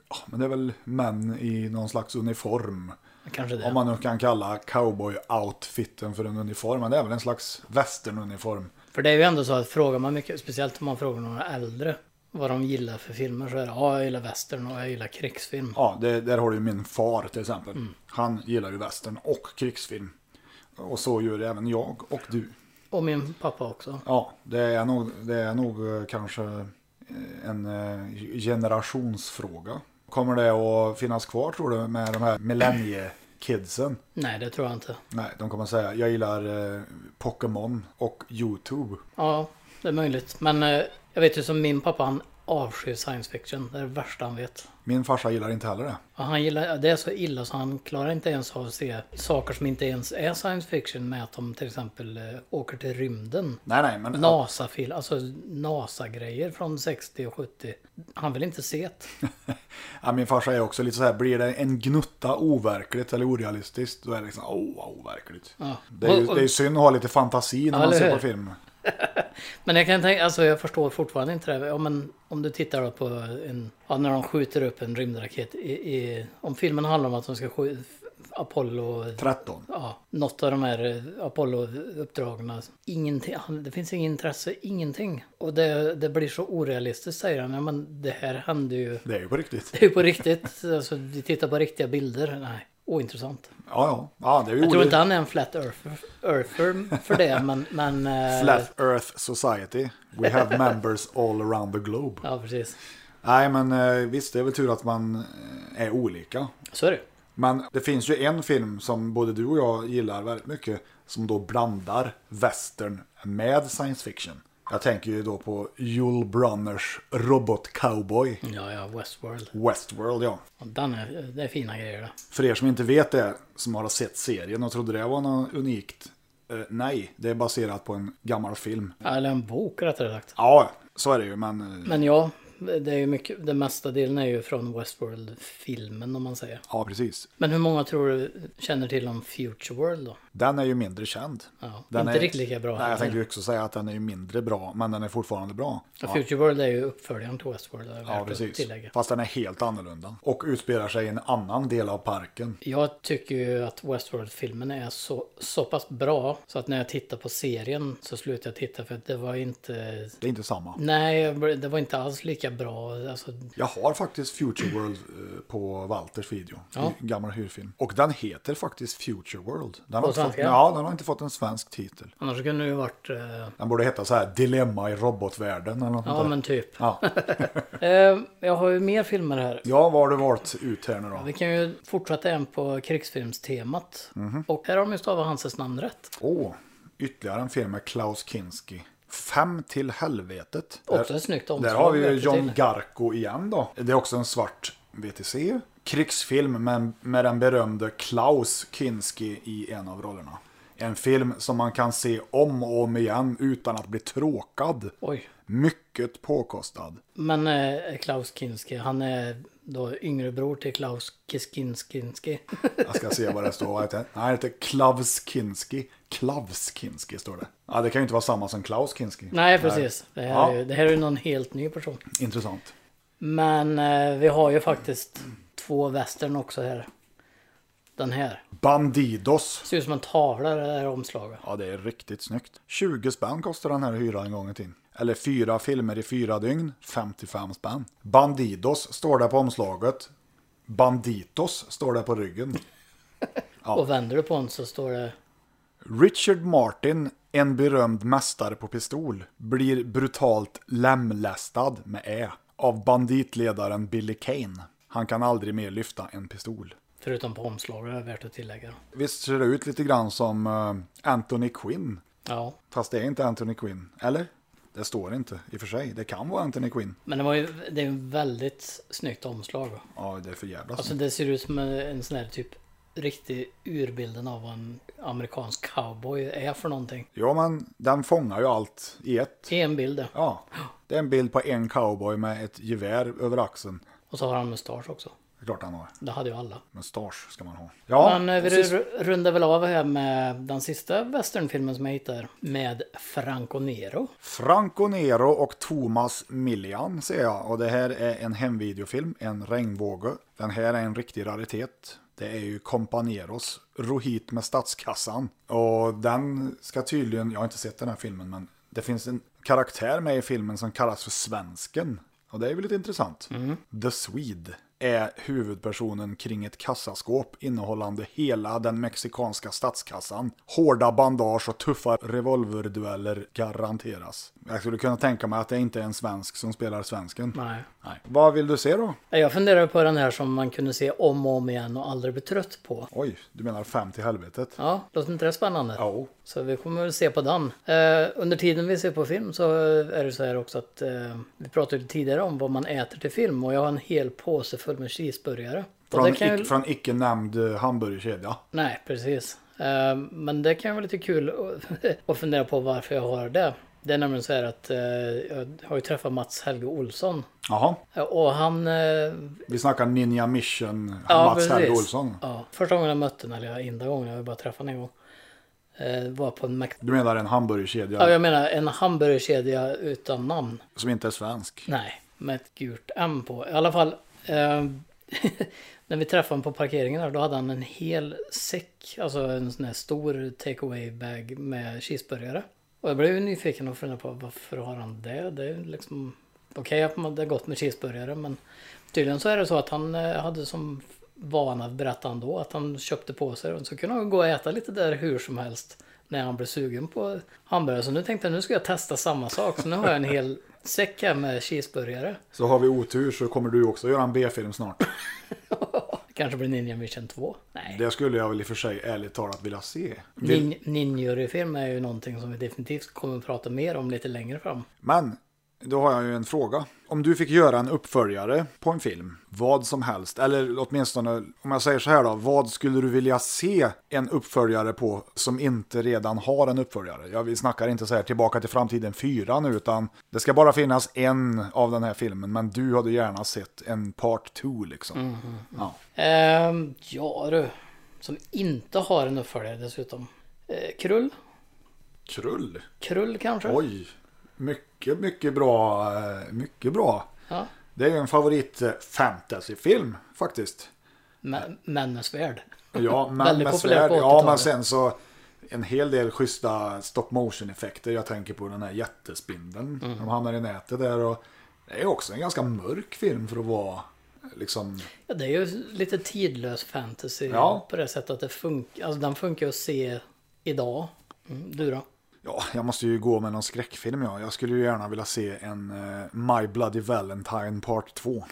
Speaker 1: Ja, men det är väl män i någon slags uniform.
Speaker 2: Kanske det.
Speaker 1: Om man nu kan kalla cowboy-outfiten för en uniform. Men det är väl en slags western-uniform.
Speaker 2: För det är ju ändå så att frågar man mycket, speciellt om man frågar några äldre. Vad de gillar för filmer så är det ja jag gillar western och jag gillar krigsfilm.
Speaker 1: Ja, det, där har du min far till exempel. Han gillar ju western och krigsfilm. Och så gör även jag och du.
Speaker 2: Och min pappa också.
Speaker 1: Ja, det är nog, det är nog eh, kanske eh, en eh, generationsfråga. Kommer det att finnas kvar tror du med de här millenniekidsen?
Speaker 2: Nej det tror jag inte.
Speaker 1: Nej, de kommer säga jag gillar Pokémon och YouTube.
Speaker 2: Ja, det är möjligt. Men jag vet ju som min pappa, han avskyr science fiction. Det är det värsta han vet.
Speaker 1: Min farsa gillar inte heller det.
Speaker 2: Och han gillar, det är så illa så han klarar inte ens av att se saker som inte ens är science fiction med att de till exempel eh, åker till rymden.
Speaker 1: Nej, nej, men
Speaker 2: NASA-film, alltså NASA-grejer från 60 och 70. Han vill inte se det. <laughs>
Speaker 1: ja, min farsa är också lite så här, blir det en gnutta overkligt eller orealistiskt, då är det liksom, åh, vad overkligt.
Speaker 2: Ja.
Speaker 1: Det är ju
Speaker 2: Och- och-
Speaker 1: det är ju synd att ha lite fantasi när
Speaker 2: Ja,
Speaker 1: man ser på film. <laughs>
Speaker 2: Men jag kan tänka, alltså jag förstår fortfarande inte det. Ja, men om du tittar då på en, ja, när de skjuter upp en rymdraket i, i, om filmen handlar om att de ska skjuta Apollo
Speaker 1: 13.
Speaker 2: ja, något av de här eh, Apollo-uppdragen. Ingenting, han- det finns inget intresse, ingenting. Och det, det blir så orealistiskt säger han. Ja, men det här hände ju.
Speaker 1: Det är ju på riktigt.
Speaker 2: Det är ju på riktigt. Alltså, vi tittar på riktiga bilder. Nej, ointressant.
Speaker 1: Ja, ja. ja det är
Speaker 2: Jag tror inte han är en flat earther, earther för det, men... men eh,
Speaker 1: Flat Earth Society. We have members all around the globe.
Speaker 2: Ja, precis.
Speaker 1: Nej, men eh, visst, det är väl tur att man eh, är olika.
Speaker 2: Så är det
Speaker 1: Men det finns ju en film som både du och jag gillar väldigt mycket. Som då blandar western med science fiction. Jag tänker ju då på Yul Brunners robot-cowboy.
Speaker 2: Ja, ja, Westworld.
Speaker 1: Westworld, ja.
Speaker 2: Och den är, det är fina grejer det.
Speaker 1: För er som inte vet det, som har sett serien och trodde det var något unikt. Eh, nej, det är baserat på en gammal film.
Speaker 2: Eller en bok rättare sagt.
Speaker 1: Ja, så är det ju, men... eh,
Speaker 2: Men ja, det är ju mycket, den mesta delen är ju från Westworld-filmen om man säger.
Speaker 1: Ja, precis.
Speaker 2: Men hur många tror du känner till om Future World då?
Speaker 1: Den är ju mindre känd.
Speaker 2: Ja,
Speaker 1: Den
Speaker 2: inte
Speaker 1: är,
Speaker 2: riktigt lika bra
Speaker 1: Nej, jag tänkte ju också säga att den är ju mindre bra, men den är fortfarande bra.
Speaker 2: Ja. Future World är ju uppföljaren till Westworld.
Speaker 1: Ja, precis.
Speaker 2: tillägga.
Speaker 1: Fast den är helt annorlunda. Och utspelar sig i en annan del av parken.
Speaker 2: Jag tycker ju att Westworld-filmen är så, så pass bra så att när jag tittar på serien så slutar jag titta för att det var inte...
Speaker 1: Det är inte samma.
Speaker 2: Nej, det var inte alls lika bra. Alltså,
Speaker 1: Jag har faktiskt Future World eh, på Walters video.
Speaker 2: Ja.
Speaker 1: Gammal hyrfilm. Och den heter faktiskt Future World. Den har, fått,
Speaker 2: svenska?
Speaker 1: ja, den har inte fått en svensk titel.
Speaker 2: annars kunde det ju varit... eh,
Speaker 1: Den borde heta så här Dilemma i robotvärlden eller något
Speaker 2: ja,
Speaker 1: där.
Speaker 2: men typ.
Speaker 1: Ja. <laughs>
Speaker 2: Eh, jag har ju mer filmer här.
Speaker 1: ja, vad har du valt ut här nu då?
Speaker 2: Vi kan ju fortsätta en på krigsfilmstemat.
Speaker 1: Mhm.
Speaker 2: Och här har de ju stavat Hanses namn rätt.
Speaker 1: Åh, ytterligare en film med Klaus Kinski. Fem till helvetet.
Speaker 2: Också ett snyggt omslag.
Speaker 1: Där har vi ju John
Speaker 2: till.
Speaker 1: Garco igen då. Det är också en svart VTC. Krigsfilm med, med den berömde Klaus Kinski i en av rollerna. En film som man kan se om och om igen utan att bli tråkad.
Speaker 2: Oj.
Speaker 1: Mycket påkostad.
Speaker 2: Men eh, Klaus Kinski, han är då yngre bror till Klaus Kiskinski. <laughs>
Speaker 1: Jag ska se vad det står. Nej, det heter. Klaus Kinski står det. Ja, det kan ju inte vara samma som Klaus Kinski.
Speaker 2: Nej, precis. Det här,
Speaker 1: Ja.
Speaker 2: är, ju- det här är ju någon helt ny person.
Speaker 1: Intressant.
Speaker 2: Men eh, vi har ju faktiskt två västern också här. Den här.
Speaker 1: Bandidos.
Speaker 2: Ser ut som en tavla det här omslaget.
Speaker 1: Ja, det är riktigt snyggt. 20 spänn kostar den här att hyra en gång i tiden. Eller fyra filmer i fyra dygn, 55 spänn. Bandidos står det på omslaget. Banditos står det på ryggen.
Speaker 2: Och vänder du på den så står det
Speaker 1: Richard Martin, en berömd mästare på pistol, blir brutalt lemlästad med ä av banditledaren Billy Kane. Han kan aldrig mer lyfta en pistol.
Speaker 2: Förutom på omslaget, det är värt att tillägga.
Speaker 1: Visst ser det ut lite grann som eh, Anthony Quinn?
Speaker 2: Ja,
Speaker 1: Fast det är inte Anthony Quinn, eller? Det står inte i och för sig. Det kan vara Anthony Quinn.
Speaker 2: men det var ju det är en väldigt snyggt omslag.
Speaker 1: Ja, det är för jävla
Speaker 2: Alltså
Speaker 1: snyggt.
Speaker 2: det ser ut som en sån här typ riktig urbilden av vad en amerikansk cowboy är för någonting.
Speaker 1: Ja, men den fångar ju allt i ett.
Speaker 2: I en bild det.
Speaker 1: Ja, det är en bild på en cowboy med ett gevär över axeln.
Speaker 2: Och så har han mustasch också.
Speaker 1: Det är klart han har.
Speaker 2: Det hade ju alla.
Speaker 1: Mustasch ska man ha. Ja,
Speaker 2: Men eh, vi
Speaker 1: sist-
Speaker 2: ru- rundar väl av här med den sista westernfilmen som jag hittar. Med Franco Nero.
Speaker 1: Franco Nero och Thomas Millian ser jag. Och det här är en hemvideofilm, en regnbåge. Den här är en riktig raritet. Det är ju Companeros, Rohit med statskassan. Och den ska tydligen, jag har inte sett den här filmen, men det finns en karaktär med i filmen som kallas för Svensken. Och det är väl lite intressant. The Swede är huvudpersonen kring ett kassaskåp innehållande hela den mexikanska statskassan. Hårda bandage och tuffa revolverdueller garanteras. Jag skulle kunna tänka mig att det inte är en svensk som spelar svensken.
Speaker 2: Nej.
Speaker 1: Nej. Vad vill du se då?
Speaker 2: Jag funderar på den här som man kunde se om och om igen och aldrig bli trött på.
Speaker 1: Oj, du menar fem till helvetet?
Speaker 2: Ja, låter inte det spännande?
Speaker 1: Ja.
Speaker 2: Så vi kommer väl se på den. Eh, under tiden vi ser på film så är det så här också att eh, vi pratade tidigare om vad man äter till film och jag har en hel påse full med cheeseburgare.
Speaker 1: Från,
Speaker 2: kan
Speaker 1: ic- från icke nämnd eh, hamburgerkedja.
Speaker 2: Nej, precis. Eh, men det kan vara lite kul <laughs> att fundera på varför jag har det. Det är nämligen så här att eh, jag har ju träffat Mats Helge Olsson.
Speaker 1: Jaha,
Speaker 2: Och han... Eh,
Speaker 1: vi snackar Ninja Mission,
Speaker 2: Ja,
Speaker 1: Mats
Speaker 2: precis.
Speaker 1: Helge Olsson.
Speaker 2: ja, första gången jag mötte honom, eller enda gången, jag bara träffat honom en gång. Eh, var på en Mac...
Speaker 1: Du menar en hamburgerkedja
Speaker 2: Ja, jag menar en hamburgerkedja utan namn.
Speaker 1: som inte är svensk?
Speaker 2: Nej, med ett gult M på. I alla fall. Eh, <laughs> när vi träffade honom på parkeringen där, då hade han en hel säck. Alltså en sån här stor takeaway bag med cheeseburgare. Och jag blev nyfiken och funderade på varför har han det? Det är liksom... Okej att man- det är gott med cheeseburgare men tydligen så är det så att han eh, hade som vana, berättade han då, att han köpte på sig och så kunde han gå och äta lite där hur som helst när han blev sugen på hamburgare. Så nu tänkte jag nu ska jag testa samma sak. Så nu har jag en hel säck här med cheeseburgare.
Speaker 1: Så har vi otur så kommer du också göra en B-film snart. <laughs>
Speaker 2: Kanske blir Ninja Mission 2? Nej.
Speaker 1: Det skulle jag väl i och för sig ärligt talat vilja se. Vill...
Speaker 2: Nin Ninjury-film är ju någonting som vi definitivt kommer att prata mer om lite längre fram.
Speaker 1: Men då har jag ju en fråga. Om du fick göra en uppföljare på en film, vad som helst, eller åtminstone om jag säger så här då, vad skulle du vilja se en uppföljare på som inte redan har en uppföljare? Jag vi snackar inte så här tillbaka till framtiden 4 nu, utan det ska bara finnas en av den här filmen, men du hade gärna sett en part 2 liksom. Ja.
Speaker 2: Ehm, ja du. Som inte har en uppföljare dessutom. Eh, Krull?
Speaker 1: Krull.
Speaker 2: Krull kanske?
Speaker 1: Oj, mycket, mycket bra. eh, Mycket bra.
Speaker 2: Ja.
Speaker 1: Det är ju en favorit eh, fantasyfilm faktiskt.
Speaker 2: Mä- Männens <laughs> värld.
Speaker 1: Ja, men med svärd. Ja,
Speaker 2: 80-talet.
Speaker 1: men sen så en hel del schyssta stop motion effekter. Jag tänker på den här jättespindeln.
Speaker 2: Mm.
Speaker 1: De hamnar i nätet där och det är också en ganska mörk film för att vara liksom.
Speaker 2: Ja, det är ju lite tidlös fantasy
Speaker 1: Ja.
Speaker 2: på det sättet att det funkar. Alltså den funkar att se idag. Mm, du då?
Speaker 1: Ja, jag måste ju gå med någon skräckfilm ja. Jag skulle ju gärna vilja se en eh, My Bloody Valentine Part 2.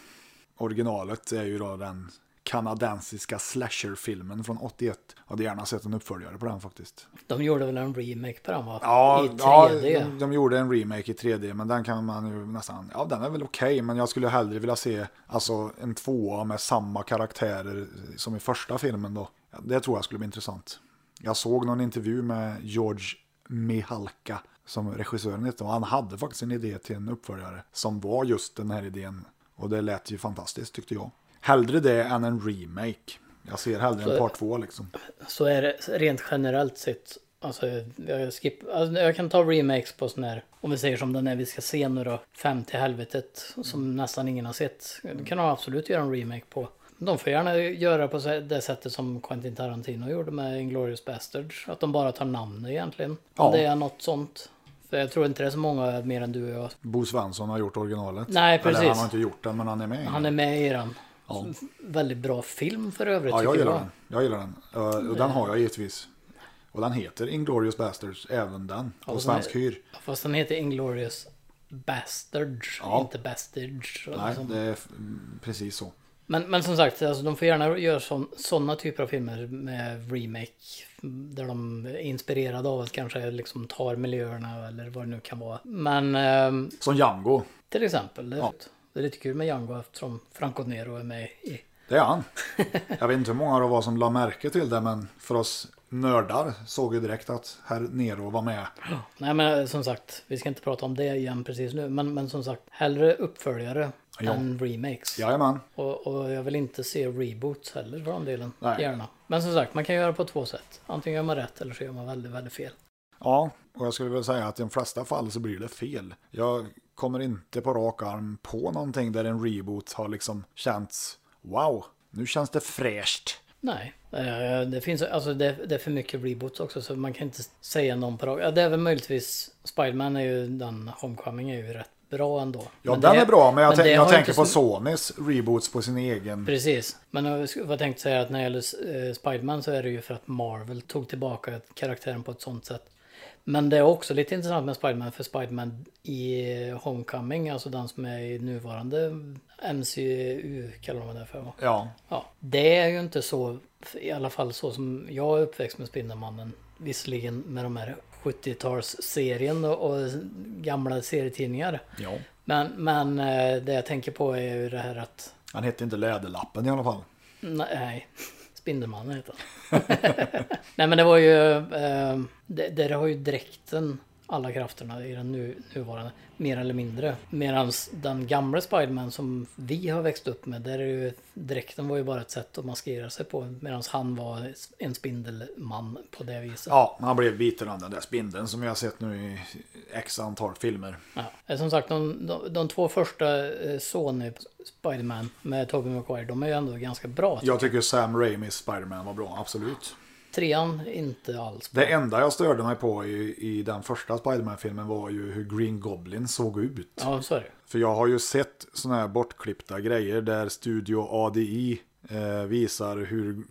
Speaker 1: Originalet är ju då den kanadensiska slasherfilmen från 81. Jag hade gärna sett en uppföljare på den faktiskt.
Speaker 2: De gjorde väl en remake på den va?
Speaker 1: Ja,
Speaker 2: I 3D.
Speaker 1: ja de, de gjorde en remake i 3D, men den kan man ju nästan, ja den är väl okej, men jag skulle hellre vilja se alltså en tvåa med samma karaktärer som i första filmen då. Det tror jag skulle bli intressant. Jag såg någon intervju med George Mihalka som regissören hette och han hade faktiskt en idé till en uppföljare som var just den här idén och det lät ju fantastiskt tyckte jag. Hellre det än en remake. Jag ser hellre en
Speaker 2: Så-
Speaker 1: part två liksom.
Speaker 2: Så är det rent generellt sett. Alltså jag, skip, alltså, jag kan ta remakes på sån här. Om vi säger som den är vi ska se nu då. Fem till helvetet. Som nästan ingen har sett. Det kan de absolut göra en remake på. De får gärna göra på det sättet som Quentin Tarantino gjorde med Inglourious Basterds. Att de bara tar namn egentligen. Om
Speaker 1: Ja.
Speaker 2: det är något sånt. För jag tror inte det är så många mer än du och jag.
Speaker 1: Bo Svensson har gjort originalet.
Speaker 2: Nej, precis.
Speaker 1: Eller han har inte gjort den, men han är med.
Speaker 2: Han är med i den.
Speaker 1: Ja.
Speaker 2: Väldigt bra film för övrigt.
Speaker 1: Ja, jag gillar den. Jag gillar den. Uh, och den har jag givetvis. Och den heter Inglourious Basterds, även den. På
Speaker 2: och
Speaker 1: svensk
Speaker 2: är-
Speaker 1: hyr.
Speaker 2: Fast den heter Inglourious Bastards,
Speaker 1: Ja.
Speaker 2: inte Bastards.
Speaker 1: Nej,
Speaker 2: sånt.
Speaker 1: det är mm, precis så.
Speaker 2: Men, men som sagt, alltså, de får gärna göra sådana typer av filmer med remake. Där de är inspirerade av att kanske liksom tar miljöerna eller vad det nu kan vara. Men ehm,
Speaker 1: Som Django.
Speaker 2: till exempel, det,
Speaker 1: Ja.
Speaker 2: det är lite kul med Django eftersom Franco Nero är med i.
Speaker 1: Det är han. <laughs> Jag vet inte hur många det var som la märke till det, men för oss nördar såg ju direkt att herr Nero var med.
Speaker 2: Nej men som sagt, vi ska inte prata om det igen precis nu. Men, men som sagt, hellre uppföljare
Speaker 1: Ja.
Speaker 2: än remakes.
Speaker 1: Jajamän.
Speaker 2: Och, och jag vill inte se reboots heller för den delen.
Speaker 1: Nej.
Speaker 2: Gärna. Men som sagt, man kan göra på två sätt. Antingen gör man rätt eller så gör man väldigt, väldigt fel.
Speaker 1: Ja, och jag skulle väl säga att i de flesta fall så blir det fel. Jag kommer inte på rak arm på någonting där en reboot har liksom känts wow, nu känns det fräscht.
Speaker 2: Nej, eh, det finns alltså det, det är för mycket reboots också så man kan inte säga någon på rak. Det är väl möjligtvis Spiderman är ju den Homecoming är ju rätt bra ändå.
Speaker 1: Ja,
Speaker 2: Men
Speaker 1: den
Speaker 2: det-
Speaker 1: är bra, men jag,
Speaker 2: men
Speaker 1: tänk, jag tänker på Sonys reboots på sin egen.
Speaker 2: Precis, men jag vad jag tänkte säga att när det gäller eh, Spiderman så är det ju för att Marvel tog tillbaka karaktären på ett sånt sätt. Men det är också lite intressant med Spiderman för Spiderman i Homecoming, alltså den som är i nuvarande MCU kallar de det för. va?
Speaker 1: Ja,
Speaker 2: Ja, det är ju inte så, i alla fall så som jag är uppväxt med Spindelmannen. Visserligen med de här 70-talsserien och, och gamla serietidningar.
Speaker 1: ja.
Speaker 2: Men, men eh, det jag tänker på är ju det här att
Speaker 1: Han hette inte Läderlappen i alla fall.
Speaker 2: Nej, Spindelmannen heter han. <laughs> Nej men det var ju, eh, det, där har ju dräkten alla krafterna i den nu, nuvarande, mer eller mindre. Medan den gamla Spiderman som vi har växt upp med, där är ju, dräkten var ju bara ett sätt att maskera sig på. Medan han var en spindelman på det viset.
Speaker 1: Ja, han blev biten av den där spindeln som jag har sett nu i x antal filmer.
Speaker 2: Ja. Som sagt, de, de, de två första eh, Sony Spiderman med Tobey Maguire, de är ju ändå ganska bra.
Speaker 1: Jag tycker Sam Raimis Spider-Man var bra, absolut.
Speaker 2: Trean, inte alls bra.
Speaker 1: Det enda jag störde mig på i, i den första Spider-Man-filmen var ju hur Green Goblin såg ut.
Speaker 2: Ja, så är det.
Speaker 1: För jag har ju sett sådana här bortklippta grejer där Studio ADI eh, visar hur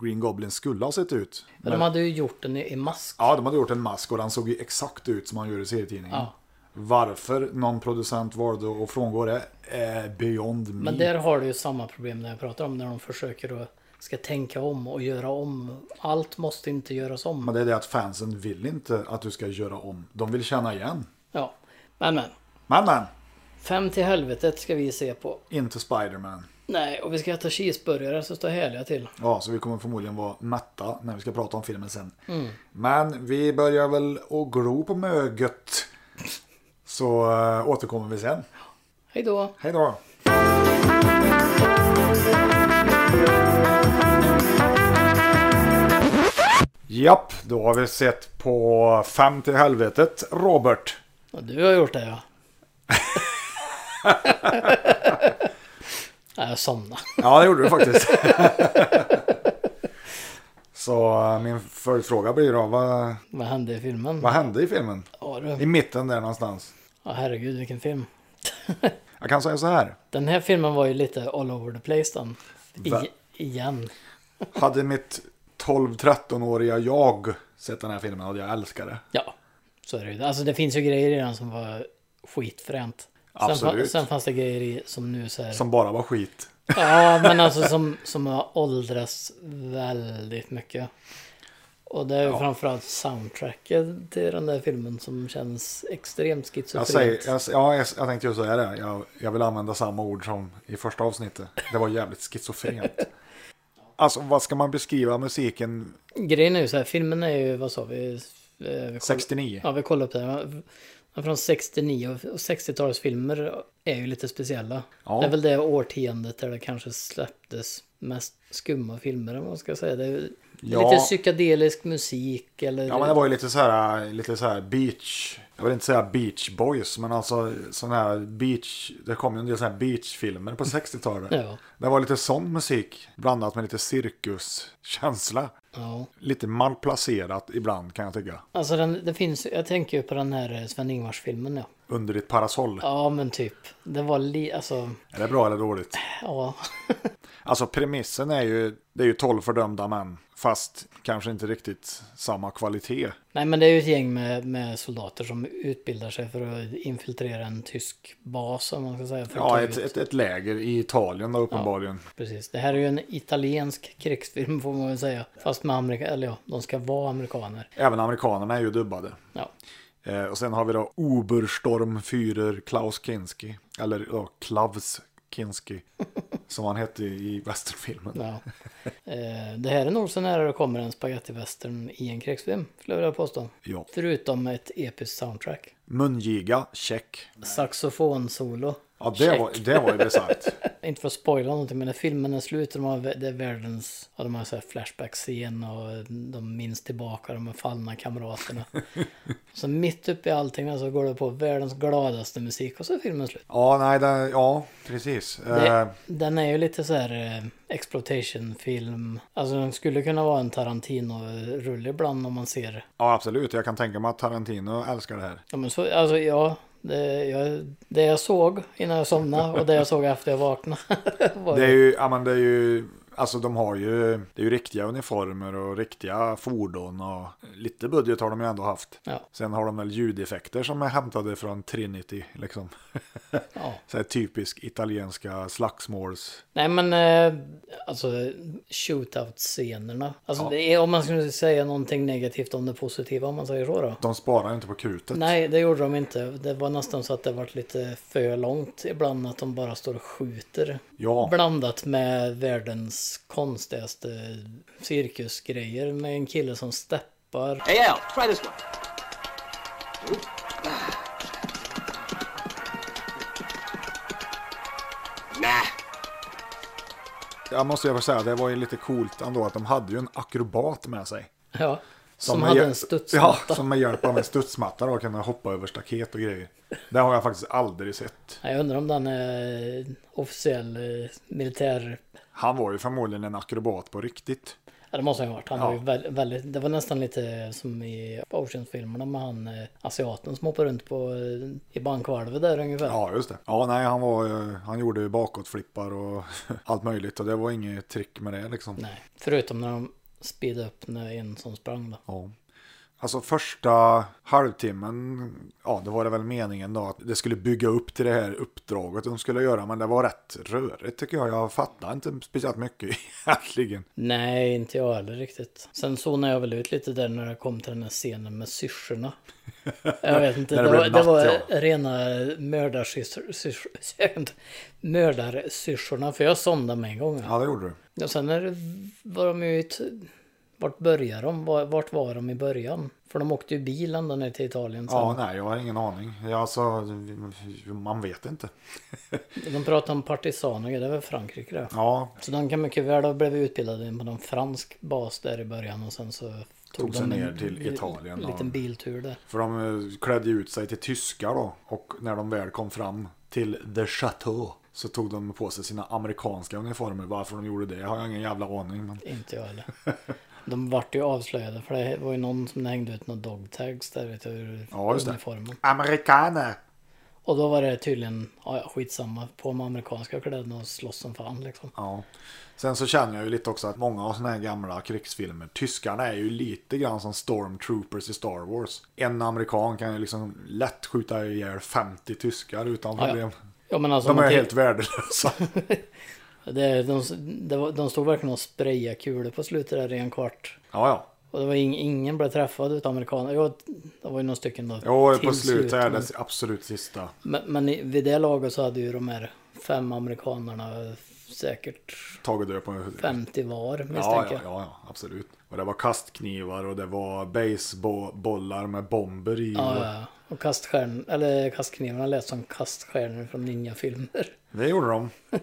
Speaker 1: Green Goblin skulle ha sett ut.
Speaker 2: Men de hade ju gjort den i, i mask.
Speaker 1: Ja, de hade gjort en mask och den såg ju exakt ut som man gör i serietidningen.
Speaker 2: Ja.
Speaker 1: Varför någon producent valde att frångå det är beyond me.
Speaker 2: Men där har du ju samma problem när jag pratar om när de försöker att ska tänka om och göra om. Allt måste inte göras om.
Speaker 1: Men det är det att fansen vill inte att du ska göra om. De vill känna igen.
Speaker 2: Ja, men men.
Speaker 1: Men men,
Speaker 2: Fem till helvetet ska vi se på.
Speaker 1: inte Spider-Man.
Speaker 2: Nej, och vi ska äta cheeseburgare så står härliga till.
Speaker 1: Ja, så vi kommer förmodligen vara mätta när vi ska prata om filmen sen. Men vi börjar väl att gro på möget. Så äh, återkommer vi sen.
Speaker 2: Hej då!
Speaker 1: Hej då! Japp, då har vi sett på Fem till helvetet, Robert.
Speaker 2: Och du har gjort det ja. <laughs> Nej, jag somnade.
Speaker 1: Ja, det gjorde du faktiskt. <laughs> Så äh, min följdfråga blir då, vad,
Speaker 2: Vad hände i filmen?
Speaker 1: vad hände i filmen?
Speaker 2: Ja,
Speaker 1: I
Speaker 2: du.
Speaker 1: mitten där någonstans.
Speaker 2: Ja, herregud vilken film. <laughs>
Speaker 1: Jag kan säga så här.
Speaker 2: Den här filmen var ju lite all over the place den.
Speaker 1: Va?
Speaker 2: I, igen.
Speaker 1: Hade mitt 12-13-åriga jag sett den här filmen hade jag älskat det.
Speaker 2: Ja, så är det ju. Alltså det finns ju grejer i den som var skitfränt. Sen,
Speaker 1: Absolut.
Speaker 2: fa- sen fanns det grejer i som nu så här.
Speaker 1: Som bara var skit.
Speaker 2: Ja, men alltså som, som har åldrats väldigt mycket. Och det är
Speaker 1: Ja.
Speaker 2: framförallt soundtracket till den där filmen som känns extremt
Speaker 1: Jag,
Speaker 2: schizofrent.
Speaker 1: säger, jag, ja, jag, jag tänkte ju säga det. Jag, jag vill använda samma ord som i första avsnittet. Det var jävligt schizofrent. Alltså vad ska man beskriva musiken
Speaker 2: Grejen är ju så här, filmen är ju, vad sa vi? Eh, vi koll-
Speaker 1: 69?
Speaker 2: Ja, vi kollade upp det. här. Från 69 och 60-talsfilmer är ju lite speciella.
Speaker 1: Ja.
Speaker 2: Det är väl det årtiondet där det kanske släpptes mest skumma filmer, vad man ska säga. Det är
Speaker 1: Ja.
Speaker 2: lite psykedelisk musik eller...
Speaker 1: Ja men det var ju lite så här, lite så här beach. Jag vill inte säga beach boys men alltså sån här beach. Det kom ju en del sån här beachfilmer på 60-talet.
Speaker 2: Ja.
Speaker 1: Det var lite sån musik blandat med lite cirkuskänsla.
Speaker 2: Ja.
Speaker 1: Lite malplacerat ibland kan jag tycka.
Speaker 2: Alltså den, det finns, jag tänker ju på den här eh, Sven-Ingvars-filmen ja.
Speaker 1: Under ditt parasoll.
Speaker 2: Ja men typ. Det var li, alltså,
Speaker 1: Är det bra eller dåligt?
Speaker 2: ja. <laughs>
Speaker 1: Alltså premissen är ju, det är ju 12 fördömda män. Fast kanske inte riktigt samma kvalitet.
Speaker 2: Nej men det är ju ett gäng med, med soldater som utbildar sig för att infiltrera en tysk bas om man ska säga.
Speaker 1: Ja, ett, ett, ett läger i Italien då uppenbarligen.
Speaker 2: Precis. Det här är ju en italiensk krigsfilm får man väl säga. Fast med amerika eller ja, de ska vara amerikaner.
Speaker 1: Även amerikanerna är ju dubbade.
Speaker 2: Ja.
Speaker 1: Eh, och sen har vi då Oberstorm Führer Klaus Kinski. Eller ja, Klaus Kinski. <laughs> som han hette i westernfilmen.
Speaker 2: ja. Eh, det här är nog så nära det kommer en spagettivästern i en krigsfilm. Skulle jag vilja påstå.
Speaker 1: Ja.
Speaker 2: Förutom ett episkt soundtrack.
Speaker 1: Mungiga, check.
Speaker 2: Saxofonsolo.
Speaker 1: Ja, det var, det var ju bisarrt. <laughs>
Speaker 2: Inte för att spoila någonting men när filmen är slut de har, det är världens, ja, de har så här flashback-scen och de minns tillbaka de här fallna kamraterna. <laughs> så mitt uppe i allting så går det på världens gladaste musik och så är filmen slut.
Speaker 1: Ja, nej, det, ja, precis. Eh,
Speaker 2: Det, den är ju lite så här eh, exploitation-film. Alltså den skulle kunna vara en Tarantino-rulle ibland om man ser.
Speaker 1: ja, absolut. Jag kan tänka mig att Tarantino älskar det här.
Speaker 2: Ja, men så, alltså ja. Det jag, det jag såg innan jag somnade och det jag såg efter jag vaknade. <laughs>
Speaker 1: Det är ju, ja men det är ju, alltså de har ju, det är ju riktiga uniformer och riktiga fordon och lite budget har de ju ändå haft.
Speaker 2: Ja.
Speaker 1: Sen har de väl ljudeffekter som är hämtade från Trinity, liksom. <laughs>
Speaker 2: Ja.
Speaker 1: Så här typisk italienska slagsmåls...
Speaker 2: Nej men eh, alltså shootout-scenerna. Alltså det är, om man skulle säga någonting negativt om det positiva om man säger så då.
Speaker 1: De sparar inte på krutet.
Speaker 2: Nej det gjorde de inte. Det var nästan så att det varit lite för långt ibland att de bara står och skjuter.
Speaker 1: Ja,
Speaker 2: Blandat med världens konstigaste cirkusgrejer med en kille som steppar.
Speaker 3: Hey, Al, try this one. Nah.
Speaker 1: jag måste ju säga, det var ju lite coolt ändå att de hade ju en akrobat med sig.
Speaker 2: Ja, som,
Speaker 1: med
Speaker 2: hade en studsmatta.
Speaker 1: Ja, som med hjälp av en studsmatta då kunde hoppa över staket och grejer. Det har jag faktiskt aldrig sett.
Speaker 2: Jag undrar om den är officiell eh, militär
Speaker 1: Han var ju förmodligen en akrobat på riktigt.
Speaker 2: Ja, det måste han ha varit. Han
Speaker 1: Ja.
Speaker 2: var ju väldigt, väldigt, det var nästan lite som i Oceans-filmerna med han eh, asiaten som hoppade runt på, eh, i bankvalvet där ungefär.
Speaker 1: Ja, just det. Ja, nej, han, var, ju- han gjorde ju bakåtflippar och <laughs> allt möjligt. Och det var inget trick med det liksom.
Speaker 2: Nej, förutom när de speedade upp när en som sprang då.
Speaker 1: Ja. Alltså första halvtimmen, ja det var det väl meningen då att det skulle bygga upp till det här uppdraget de skulle göra. Men det var rätt rörigt tycker jag. Jag fattar inte speciellt mycket <laughs> egentligen.
Speaker 2: Nej, inte jag heller riktigt. Sen zonade jag väl ut lite där när det kom till den här scenen med syrsorna. <laughs> Jag vet inte, det,
Speaker 1: det
Speaker 2: var,
Speaker 1: blev
Speaker 2: det var
Speaker 1: natt, ja.
Speaker 2: rena <laughs> mördarsyrsorna. För jag sondade med en gång.
Speaker 1: Ja, det gjorde du.
Speaker 2: Och sen är det, var de ju... Vart började de? Var- Vart var de i början? För de åkte ju bil ända ner till Italien sen.
Speaker 1: Ja, nej, jag har ingen aning. Alltså, man vet inte. <laughs>
Speaker 2: De pratar om partisaner, det är väl Frankrike det.
Speaker 1: Ja,
Speaker 2: Så de kan mycket väl ha blivit utbildade på någon fransk bas där i början och sen så tog,
Speaker 1: Tog sig
Speaker 2: de en
Speaker 1: ner till
Speaker 2: li-
Speaker 1: Italien, ja.
Speaker 2: liten biltur där.
Speaker 1: för de eh, klädde ut sig till tyskar då. Och när de väl kom fram till The Chateau så tog de på sig sina amerikanska uniformer. Varför de gjorde det har jag ingen jävla aning. Men...
Speaker 2: Inte jag heller. <laughs> De vart ju avslöjade för det var ju någon som hängde ut några dog tags där vet du, ur
Speaker 1: Ja, just det.
Speaker 2: uniformen.
Speaker 1: Amerikaner!
Speaker 2: Och då var det tydligen, ja ja, skitsamma, på med amerikanska kläderna och slåss som fan liksom.
Speaker 1: Ja. Sen så känner jag ju lite också att många av sådana här gamla krigsfilmer, tyskarna är ju lite grann som stormtroopers i Star Wars. En amerikan kan ju liksom lätt skjuta ihjäl 50 tyskar utan
Speaker 2: ja.
Speaker 1: problem.
Speaker 2: Ja men alltså
Speaker 1: De är helt värdelösa. <laughs>
Speaker 2: Det, de, det var, de stod verkligen och sprayade kulor på slutet där i en kvart.
Speaker 1: Ja, ja.
Speaker 2: Och det var ing, ingen blev träffad utav amerikaner. Jo, det var ju några stycken då.
Speaker 1: Jo, på slutet är det absolut sista.
Speaker 2: Men, men vid det laget så hade ju de här fem amerikanerna säkert
Speaker 1: Tagit död på
Speaker 2: 50 var
Speaker 1: Ja,
Speaker 2: misstänker
Speaker 1: ja,
Speaker 2: jag.
Speaker 1: ja, ja, absolut. Och det var kastknivar och det var baseballbollar med bomber i.
Speaker 2: Ja, ja. Och kaststjärn, eller kastknivarna lät som kaststjärnor från ninjafilmer.
Speaker 1: Det gjorde de. <laughs>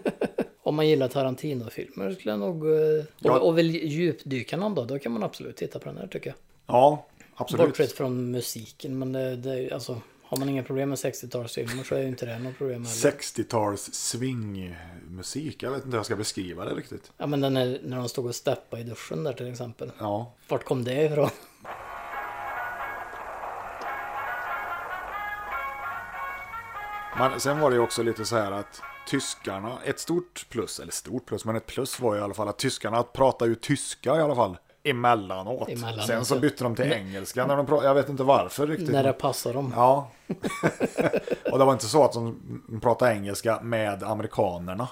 Speaker 2: Om man gillar Tarantino-filmer skulle jag nog... eh,
Speaker 1: Ja.
Speaker 2: Och, och vill djupdyka någon då, då kan man absolut titta på den här tycker jag.
Speaker 1: Ja, absolut.
Speaker 2: Bortsett från musiken, men det, det, alltså, Har man inga problem med 60-talsfilmer så är ju inte det något problem heller.
Speaker 1: 60-tals swingmusik. Jag vet inte hur jag ska beskriva det riktigt.
Speaker 2: Ja men den är, när de stod och steppade i duschen där till exempel.
Speaker 1: Ja,
Speaker 2: Vart kom det ifrån?
Speaker 1: Men sen var det ju också lite så här att tyskarna, ett stort plus, eller stort plus, men ett plus var ju i alla fall att tyskarna pratar ju tyska i alla fall. Emellanåt.
Speaker 2: Emellanåt,
Speaker 1: Sen så bytte de till engelska när de pratade. Jag vet inte varför riktigt.
Speaker 2: När det passar dem.
Speaker 1: Ja. <laughs> och det var inte så att de pratade engelska med amerikanerna.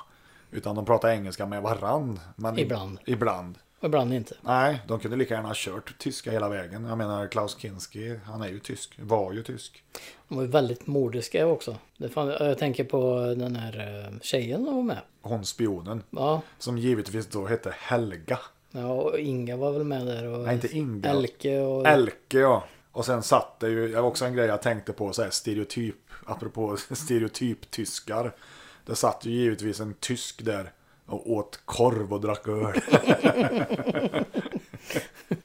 Speaker 1: Utan de pratade engelska med varann. Men
Speaker 2: Ibland.
Speaker 1: Ibland.
Speaker 2: Och ibland inte.
Speaker 1: Nej, de kunde lika gärna ha kört tyska hela vägen. Jag menar Klaus Kinski, han är ju tysk. Var ju tysk.
Speaker 2: De var ju väldigt mordiska också. Det fan, jag tänker på den här eh, tjejen som var med.
Speaker 1: Hon spionen.
Speaker 2: Ja,
Speaker 1: Som givetvis då hette Helga.
Speaker 2: ja och Inga var väl med där. Och
Speaker 1: Nej, inte Inga.
Speaker 2: Elke och...
Speaker 1: Elke ja. Och sen satt det ju, det var också en grej jag tänkte på, så här stereotyp, apropå <laughs> stereotyp-tyskar. Det satt ju givetvis en tysk där och åt korv och drack öl. <laughs>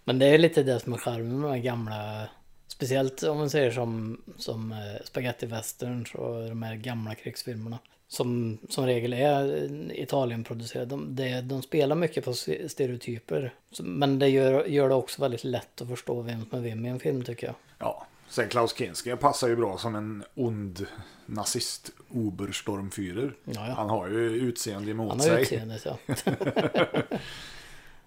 Speaker 2: Men det är lite det som är charmen med de här gamla... Speciellt om man säger som, som eh, spaghetti westerns och de här gamla krigsfilmerna. Som som regel är Italienproducerade. De, det, de spelar mycket på stereotyper. Men det gör, gör det också väldigt lätt att förstå vem som är vem i en film tycker jag.
Speaker 1: Ja, sen Klaus Kinski passar ju bra som en ond nazist Oberstormführer.
Speaker 2: Ja, ja.
Speaker 1: Han har ju utseende emot
Speaker 2: Han har
Speaker 1: sig.
Speaker 2: utseendet ja. <laughs>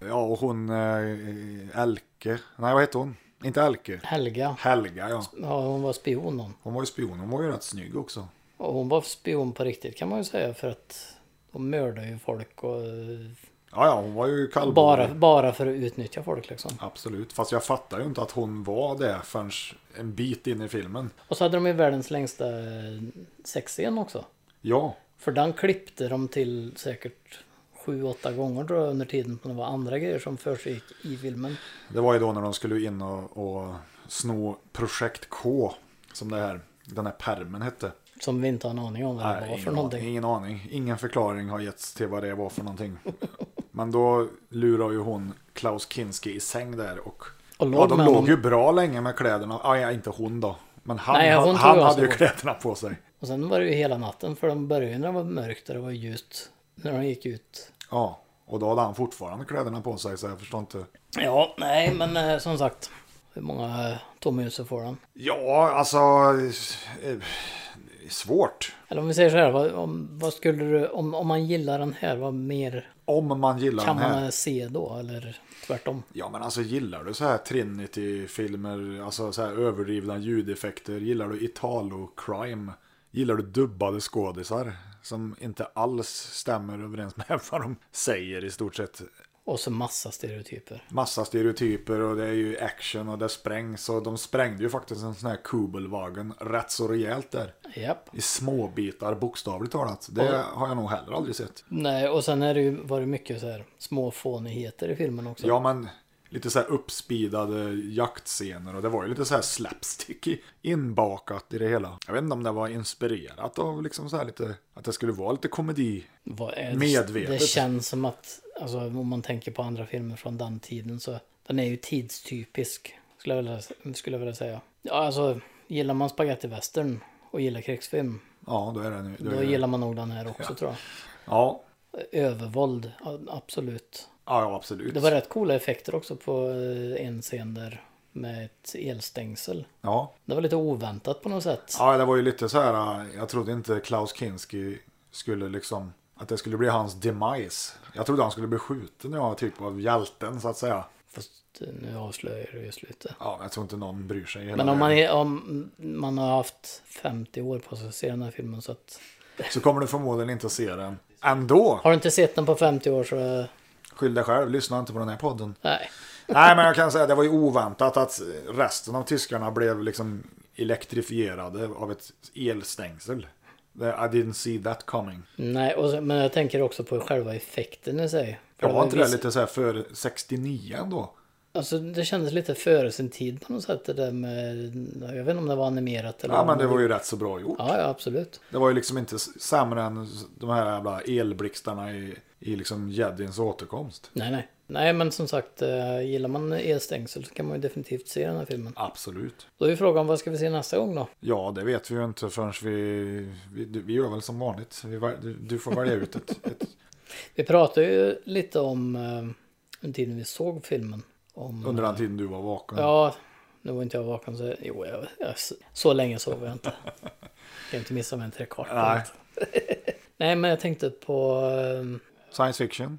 Speaker 1: Ja, och hon eh, Elke. Nej, vad heter hon? Inte Elke.
Speaker 2: Helga.
Speaker 1: Helga, ja.
Speaker 2: Ja, hon var spion hon.
Speaker 1: Hon var ju spion. Hon var ju rätt snygg också.
Speaker 2: Och hon var spion på riktigt kan man ju säga för att de mördar ju folk och
Speaker 1: Ja, ja, hon var ju kallblodig.
Speaker 2: bara, bara för att utnyttja folk liksom.
Speaker 1: Absolut. Fast jag fattar ju inte att hon var det förrän en bit in i filmen.
Speaker 2: Och så hade de ju världens längsta sexscen också.
Speaker 1: Ja,
Speaker 2: För den klippte de till säkert sju, åtta gånger tror jag under tiden som det var andra grejer som försiggick i filmen.
Speaker 1: det var ju då när de skulle in och, och sno Projekt K. Som det här, den här permen hette.
Speaker 2: Som vi inte har en aning om vad det var
Speaker 1: ingen,
Speaker 2: för någonting.
Speaker 1: Aning, ingen aning. Ingen förklaring har getts till vad det var för någonting. <laughs> Men då lurar ju hon Klaus Kinski i säng där och...
Speaker 2: Och
Speaker 1: ja, de låg
Speaker 2: honom.
Speaker 1: ju bra länge med kläderna. Ja, ja, inte hon då. Men han,
Speaker 2: Nej, hon
Speaker 1: han, han hade ju kläderna på sig.
Speaker 2: Och sen var det ju hela natten för de började när det var mörkt och det var ljust. När de gick ut.
Speaker 1: Ja, och då hade han fortfarande kläderna på sig så jag förstår inte.
Speaker 2: Ja, nej men eh, som sagt. Hur många tomhusor får han?
Speaker 1: Ja, alltså... eh, Svårt.
Speaker 2: Eller om vi säger så här, vad, om, vad skulle du, om, om man gillar den här, vad mer
Speaker 1: Om man gillar
Speaker 2: kan
Speaker 1: den här.
Speaker 2: man se då? Eller tvärtom?
Speaker 1: Ja men alltså gillar du så här Trinity-filmer, alltså så här överdrivna ljudeffekter, gillar du Italo-crime, gillar du dubbade skådisar som inte alls stämmer överens med <laughs> vad de säger i stort sett.
Speaker 2: Och så massa stereotyper.
Speaker 1: Massa stereotyper och det är ju action och det sprängs och de sprängde ju faktiskt en sån här Kubelwagen rätt så rejält där.
Speaker 2: Japp.
Speaker 1: I små bitar bokstavligt talat. Det har jag nog heller aldrig sett.
Speaker 2: Nej, och sen är det ju, var det mycket så här små fånigheter i filmen också.
Speaker 1: Ja, men lite så här uppspeedade jaktscener och det var ju lite så här slapstick inbakat i det hela. Jag vet inte om det var inspirerat av liksom så här lite, att det skulle vara lite komedi. Medvetet.
Speaker 2: Det känns som att, alltså om man tänker på andra filmer från den tiden så, den är ju tidstypisk. Skulle jag vilja, skulle jag vilja säga. Ja, alltså, gillar man spaghetti western och gillar krigsfilm,
Speaker 1: Ja, då är det nu. Då
Speaker 2: då
Speaker 1: det,
Speaker 2: gillar man nog den här också
Speaker 1: Ja.
Speaker 2: tror jag.
Speaker 1: ja,
Speaker 2: Övervåld, absolut.
Speaker 1: ja, ja, absolut.
Speaker 2: Det var rätt coola effekter också på eh, en scen där med ett elstängsel.
Speaker 1: Ja.
Speaker 2: Det var lite oväntat på något sätt.
Speaker 1: ja, det var ju lite så här, jag trodde inte Klaus Kinski skulle liksom, att det skulle bli hans demise. Jag trodde han skulle bli skjuten, ja, typ av hjälten så att säga.
Speaker 2: Fast eh, nu avslöjar du ju slutet.
Speaker 1: Ja, jag tror inte någon bryr sig. hela
Speaker 2: Men om man, är, om man har haft 50 år på sig att se den här filmen så att...
Speaker 1: Så kommer du förmodligen inte se den. Ändå,
Speaker 2: Har du inte sett den på 50 år så... eh,
Speaker 1: skyll dig själv, lyssna inte på den här podden.
Speaker 2: Nej. <laughs>
Speaker 1: Nej, men jag kan säga att det var ju oväntat att resten av tyskarna blev liksom elektrifierade av ett elstängsel. I didn't see that coming.
Speaker 2: Nej, och, men jag tänker också på själva effekten i sig. För
Speaker 1: Jag var inte det lite så här för 69 ändå?
Speaker 2: Alltså det kändes lite före sin tid på något sätt. Det där med, jag vet inte om det var animerat eller
Speaker 1: Ja, men det var ju rätt så bra gjort.
Speaker 2: Ja, ja absolut.
Speaker 1: Det var ju liksom inte sämre än de här jävla elblixtarna i, i liksom Jedins återkomst.
Speaker 2: Nej, nej. Nej, men som sagt, eh, gillar man elstängsel så kan man ju definitivt se den här filmen.
Speaker 1: Absolut.
Speaker 2: Då är ju frågan, vad ska vi se nästa gång då?
Speaker 1: Ja, det vet vi ju inte förrän vi... Vi, vi gör väl som vanligt. Vi, du- får välja ut ett, ett... <laughs>
Speaker 2: Vi pratade ju lite om eh, den tiden vi såg filmen. Om,
Speaker 1: Under den tiden du var vaken.
Speaker 2: Ja, nu var inte jag vaken så... Jo, jag, jag, så länge sov jag inte. <laughs> kan inte missa mig en trekvart.
Speaker 1: Nej. <laughs>
Speaker 2: Nej, men jag tänkte på... eh,
Speaker 1: Science fiction.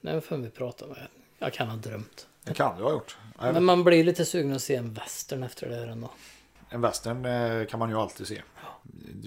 Speaker 2: Nej, vad fan vi pratade med. Jag kan ha drömt.
Speaker 1: Det kan du ha gjort. Nej,
Speaker 2: Men man blir lite sugen att se en western efter det här ändå.
Speaker 1: En western eh, kan man ju alltid se.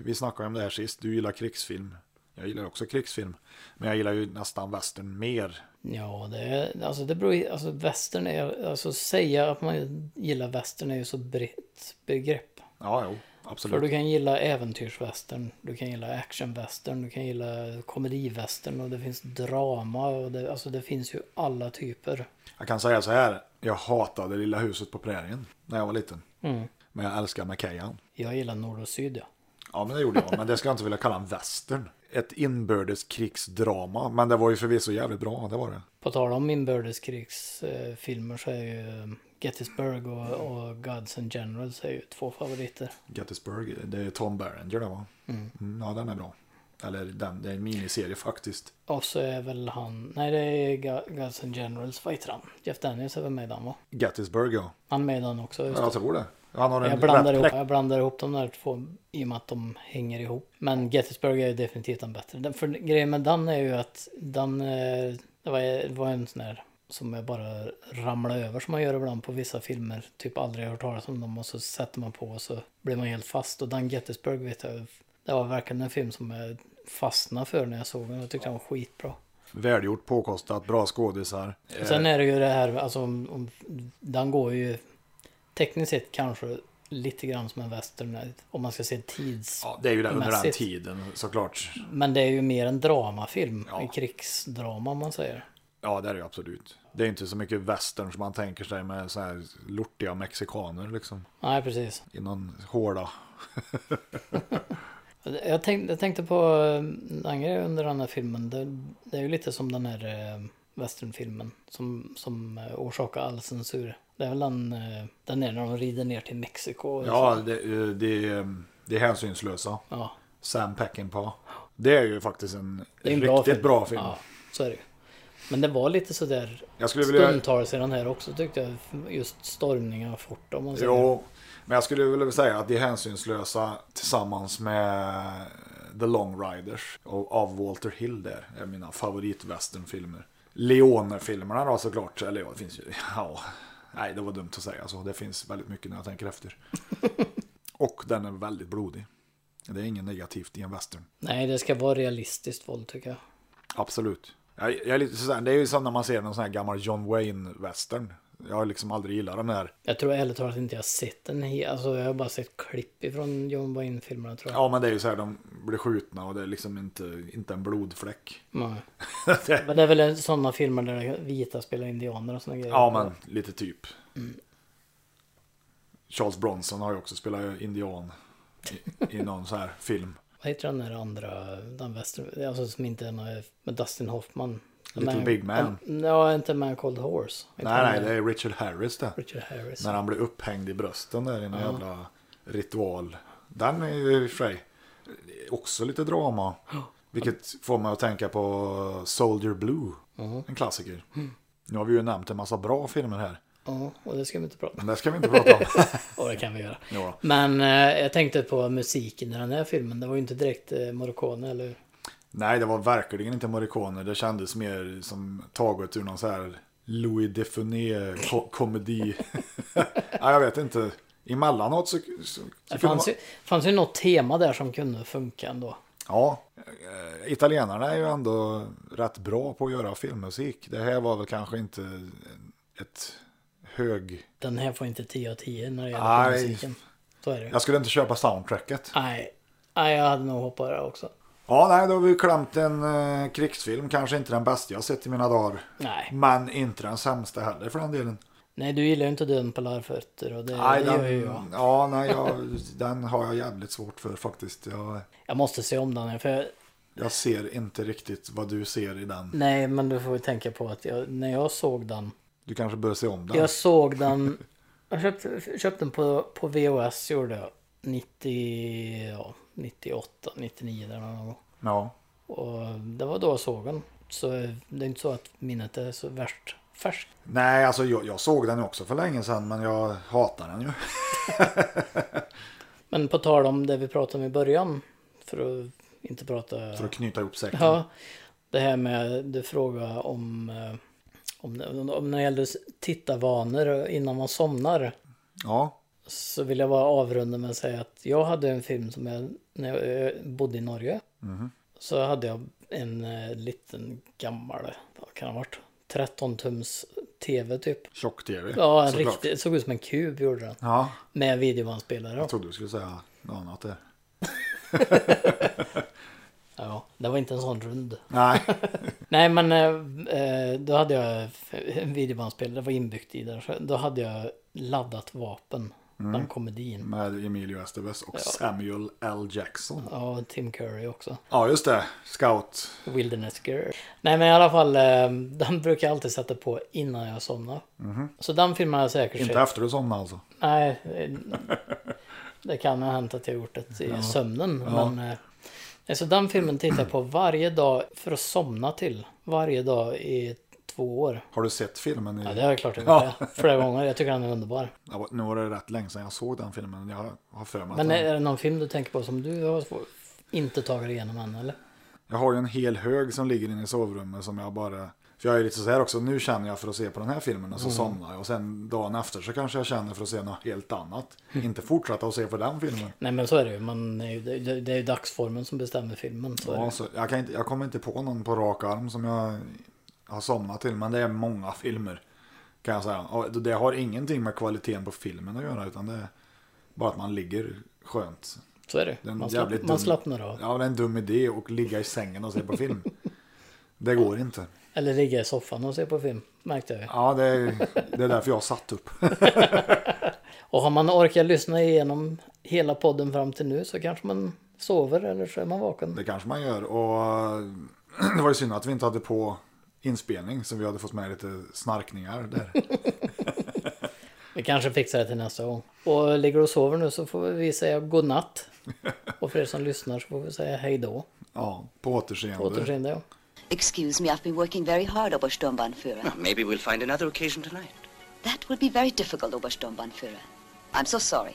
Speaker 1: Vi snackade om det här sist. Du gillar krigsfilm. Jag gillar också krigsfilm. Men jag gillar ju nästan western mer.
Speaker 2: Ja, det, är, alltså det beror ju- alltså western är, alltså säga att man gillar western är ju så brett begrepp.
Speaker 1: Ja, jo.
Speaker 2: För
Speaker 1: Absolut.
Speaker 2: du kan gilla äventyrswestern, du kan gilla actionwestern, du kan gilla komediwestern och det finns drama och det, alltså det finns ju alla typer.
Speaker 1: Jag kan säga så här. Jag hatade Lilla huset på prärien när jag var liten.
Speaker 2: Mm.
Speaker 1: Men jag älskar McKayan.
Speaker 2: Jag gillar nord och syd ja.
Speaker 1: Ja, men det gjorde jag. Men det ska jag inte vilja kalla en western. Ett inbördeskrigsdrama. Men det var ju förvisso jävligt bra. Det var det.
Speaker 2: På tal om inbördeskrigsfilmer så är ju Gettysburg och, och Gods and Generals är ju två favoriter.
Speaker 1: Gettysburg. Det är Tom Berenger det va? Mm, ja, den är bra. Eller den, det är en miniserie faktiskt.
Speaker 2: Och så är väl han, nej det är Go- Gods and Generals, vad heter han? Jeff Daniels är väl med i den va?
Speaker 1: Gettysburg ja.
Speaker 2: Han är med i den också. Just
Speaker 1: Ja. Jag tror det. Han har en
Speaker 2: Jag blandar, ihop, jag blandar ihop de där två i och med att de hänger ihop. Men Gettysburg är ju definitivt den bättre. Den, för grejen med den är ju att den, eh, det var, det var en sån där som jag bara ramlar över som man gör ibland på vissa filmer. Typ aldrig hört talas om dem och så sätter man på och så blir man helt fast. Och den Gettysburg vet jag, det var verkligen en film som jag fastnade för när jag såg den. Jag tyckte den var skitbra.
Speaker 1: Välgjort, påkostat, bra skådisar.
Speaker 2: Och sen är det ju det här, alltså om, om, den går ju tekniskt sett kanske lite grann som en western om man ska se tids...
Speaker 1: Ja, det är ju det, under den tiden såklart.
Speaker 2: Men det är ju mer en dramafilm,
Speaker 1: Ja.
Speaker 2: en krigsdrama om man säger.
Speaker 1: Ja, det är det absolut. Det är inte så mycket western som man tänker sig med så här lortiga mexikaner liksom.
Speaker 2: Nej, precis.
Speaker 1: I någon hårda. <laughs>
Speaker 2: Jag tänkte, jag tänkte på eh, en grej under den här filmen. Det, det är ju lite som den här eh, westernfilmen som, som eh, orsakar all censur. Det är väl den, eh, den är när de rider ner till Mexiko.
Speaker 1: Ja, det, eh, det, är- det är hänsynslösa.
Speaker 2: ja.
Speaker 1: Sam Peckinpah. Det är ju faktiskt en,
Speaker 2: en
Speaker 1: riktigt
Speaker 2: bra film.
Speaker 1: bra film.
Speaker 2: Ja, så är det. Men det var lite sådär
Speaker 1: Jag skulle vilja...
Speaker 2: stundtals i den här också tyckte jag. Just stormningar fort om man säger.
Speaker 1: Jo, men jag skulle vilja säga att det är hänsynslösa tillsammans med The Long Riders och av Walter Hill där är mina favoritwesternfilmer. Leone-filmerna då såklart, eller ja, det finns ju, <laughs> ja, nej det var dumt att säga så, det finns väldigt mycket när jag tänker efter. <laughs> och den är väldigt blodig. Det är inget negativt i en western.
Speaker 2: Nej, det ska vara realistiskt våld tycker jag.
Speaker 1: Absolut. Jag, jag är lite sådär, det är ju som när man ser någon sån här gammal John Wayne-western. Jag har liksom aldrig gillat de här
Speaker 2: Jag tror ärligt talat inte jag har sett den he- Alltså jag har bara sett klipp ifrån John Wayne-filmerna tror jag.
Speaker 1: Ja men det är ju så här, de blir skjutna och det är liksom inte, inte en blodfläck.
Speaker 2: Nej. <laughs> Men det är väl sådana filmer där vita spelar indianer och sådana grejer.
Speaker 1: Ja men lite typ. Charles Bronson har ju också spelat indian i, i någon så här film.
Speaker 2: Vad heter den där andra, den väster, alltså som inte är med Dustin Hoffman.
Speaker 1: Little Big Man.
Speaker 2: Ja, inte Man Called Horse.
Speaker 1: Nej nej det är Richard Harris det.
Speaker 2: Richard Harris.
Speaker 1: När han blir upphängd i brösten där i någon jävla ritual. Den är ju i och för sig också lite drama. Vilket får mig att tänka på Soldier Blue. En klassiker. Nu har vi ju nämnt en massa bra filmer här.
Speaker 2: Ja, och det ska vi inte prata om.
Speaker 1: Det ska vi inte prata om. <laughs>
Speaker 2: Och det kan vi göra.
Speaker 1: Då.
Speaker 2: Men eh, jag tänkte på musiken i den här filmen. Det var ju inte direkt eh, Morricone, eller?
Speaker 1: Nej, det var verkligen inte Morricone. Det kändes mer som taget ur någon så här Louis Defuné-komedi. <laughs> ja, jag vet inte. Emellanåt så... så,
Speaker 2: Det fanns
Speaker 1: man-
Speaker 2: ju, fanns ju något tema där som kunde funka ändå.
Speaker 1: Ja, eh, italienarna är ju ändå rätt bra på att göra filmmusik. Det här var väl kanske inte ett hög...
Speaker 2: Den här får inte 10 av 10 när det gäller
Speaker 1: Nej.
Speaker 2: musiken. Så är det.
Speaker 1: Jag skulle inte köpa soundtracket.
Speaker 2: Nej. Jag hade nog hoppat där också.
Speaker 1: Ja, nej, då har vi klämt en eh, krigsfilm. Kanske inte den bästa jag sett i mina dagar.
Speaker 2: Nej.
Speaker 1: Men inte den sämsta heller för den delen.
Speaker 2: Nej, du gillar ju inte Döden på larvfötter och det,
Speaker 1: Nej,
Speaker 2: det
Speaker 1: den,
Speaker 2: gör ju jag.
Speaker 1: ja, nej, jag, den har jag jävligt svårt för faktiskt. Jag,
Speaker 2: Jag måste se om den. För jag,
Speaker 1: jag ser inte riktigt vad du ser i den.
Speaker 2: nej, men du får ju tänka på att jag, när jag såg den.
Speaker 1: Du kanske bör se om den.
Speaker 2: Jag såg den. <laughs> Jag köpte, köpte den på, på VHS gjorde jag. 90, ja, 98, 99 där någon gång.
Speaker 1: Ja.
Speaker 2: Och det var då jag såg den. Så det är inte så att minnet är så värst färskt.
Speaker 1: Nej, alltså jag, jag såg den också för länge sedan, men jag hatar den ju. <laughs>
Speaker 2: Men på tal om det vi pratade om i början. För att inte prata...
Speaker 1: För att knyta ihop säcken.
Speaker 2: Ja, det här med du fråga om, eh, om, om när det gäller tittarvanor innan man somnar.
Speaker 1: Ja.
Speaker 2: Så vill jag bara avrunda med att säga att jag hade en film som jag, när jag eh, bodde i Norge. Så hade jag en eh, liten gammal, vad kan det ha varit? 13 tums tv typ.
Speaker 1: Tjock-tv.
Speaker 2: Ja, en
Speaker 1: såklart.
Speaker 2: riktig, såg ut som en kub gjorde den.
Speaker 1: Ja,
Speaker 2: Med videobandspelare.
Speaker 1: jag trodde du skulle säga något annat där. <laughs>
Speaker 2: Ja, det var inte en sån rund.
Speaker 1: Nej, <laughs>
Speaker 2: Nej men eh, eh, då hade jag en videobandspelare, det var inbyggt i. Så Då hade jag laddat vapen. Den komedin.
Speaker 1: med Emilio Estevez och Samuel L. Jackson.
Speaker 2: Ja, Tim Curry också.
Speaker 1: Ja, just det. Scout.
Speaker 2: Wilderness Girl. Nej men i alla fall, eh, <laughs> den brukar jag alltid sätta på innan jag somnar. Så den filmen har jag säkert
Speaker 1: Inte
Speaker 2: sett.
Speaker 1: efter du somnade alltså.
Speaker 2: Nej, eh, <laughs> det kan ha hänt att jag gjort det i sömnen. Men, eh, alltså den filmen tittar jag på varje dag för att somna till. Varje dag i två år.
Speaker 1: Har du sett filmen? I...
Speaker 2: Ja, det har jag klart gjort.
Speaker 1: Ja.
Speaker 2: Flera gånger. Jag tycker den är underbar.
Speaker 1: Ja, nu var det rätt länge sedan jag såg den filmen. Jag har för mig
Speaker 2: Men
Speaker 1: den...
Speaker 2: är det någon film du tänker på som du har inte tagit igenom än eller?
Speaker 1: Jag har ju en hel hög som ligger inne i sovrummet som jag bara... För jag är lite så här också, nu känner jag för att se på den här filmen och så somnar jag. Och sen dagen efter så kanske jag känner för att se något helt annat. Inte fortsätta att se på den filmen.
Speaker 2: Nej men så är det ju. Man är ju det, det är ju dagsformen som bestämmer filmen. Så.
Speaker 1: Ja, så jag, kan inte, jag kommer inte på någon på rak arm som jag har somnat till. Men det är många filmer. Kan jag säga. Och det har ingenting med kvaliteten på filmen att göra. Utan det är bara att man ligger skönt.
Speaker 2: Så är det.
Speaker 1: Det är
Speaker 2: Man, slapp, man
Speaker 1: dum-
Speaker 2: slappnar av.
Speaker 1: Ja, det är en dum idé att ligga i sängen och se på film. <laughs> Det går inte.
Speaker 2: Eller ligga i soffan och se på film. Märkte jag.
Speaker 1: Ja, det är, det är därför jag har satt upp. <laughs>
Speaker 2: Och har man orkat lyssna igenom hela podden fram till nu så kanske man sover eller så är man vaken.
Speaker 1: Det kanske man gör. Och <clears throat> det var ju synd att vi inte hade på inspelning. Så vi hade fått med lite snarkningar där. <laughs>
Speaker 2: Vi kanske fixar det till nästa gång. Och ligger och sover nu så får vi säga godnatt. <laughs> Och för er som lyssnar så får vi säga hej då.
Speaker 1: Ja, på återseende.
Speaker 2: På återseende. Ja.
Speaker 4: Excuse me, I've been working very hard, Obersturmbannführer.
Speaker 3: Well, maybe we'll find another occasion tonight.
Speaker 4: That will be very difficult, Obersturmbannführer. I'm so sorry.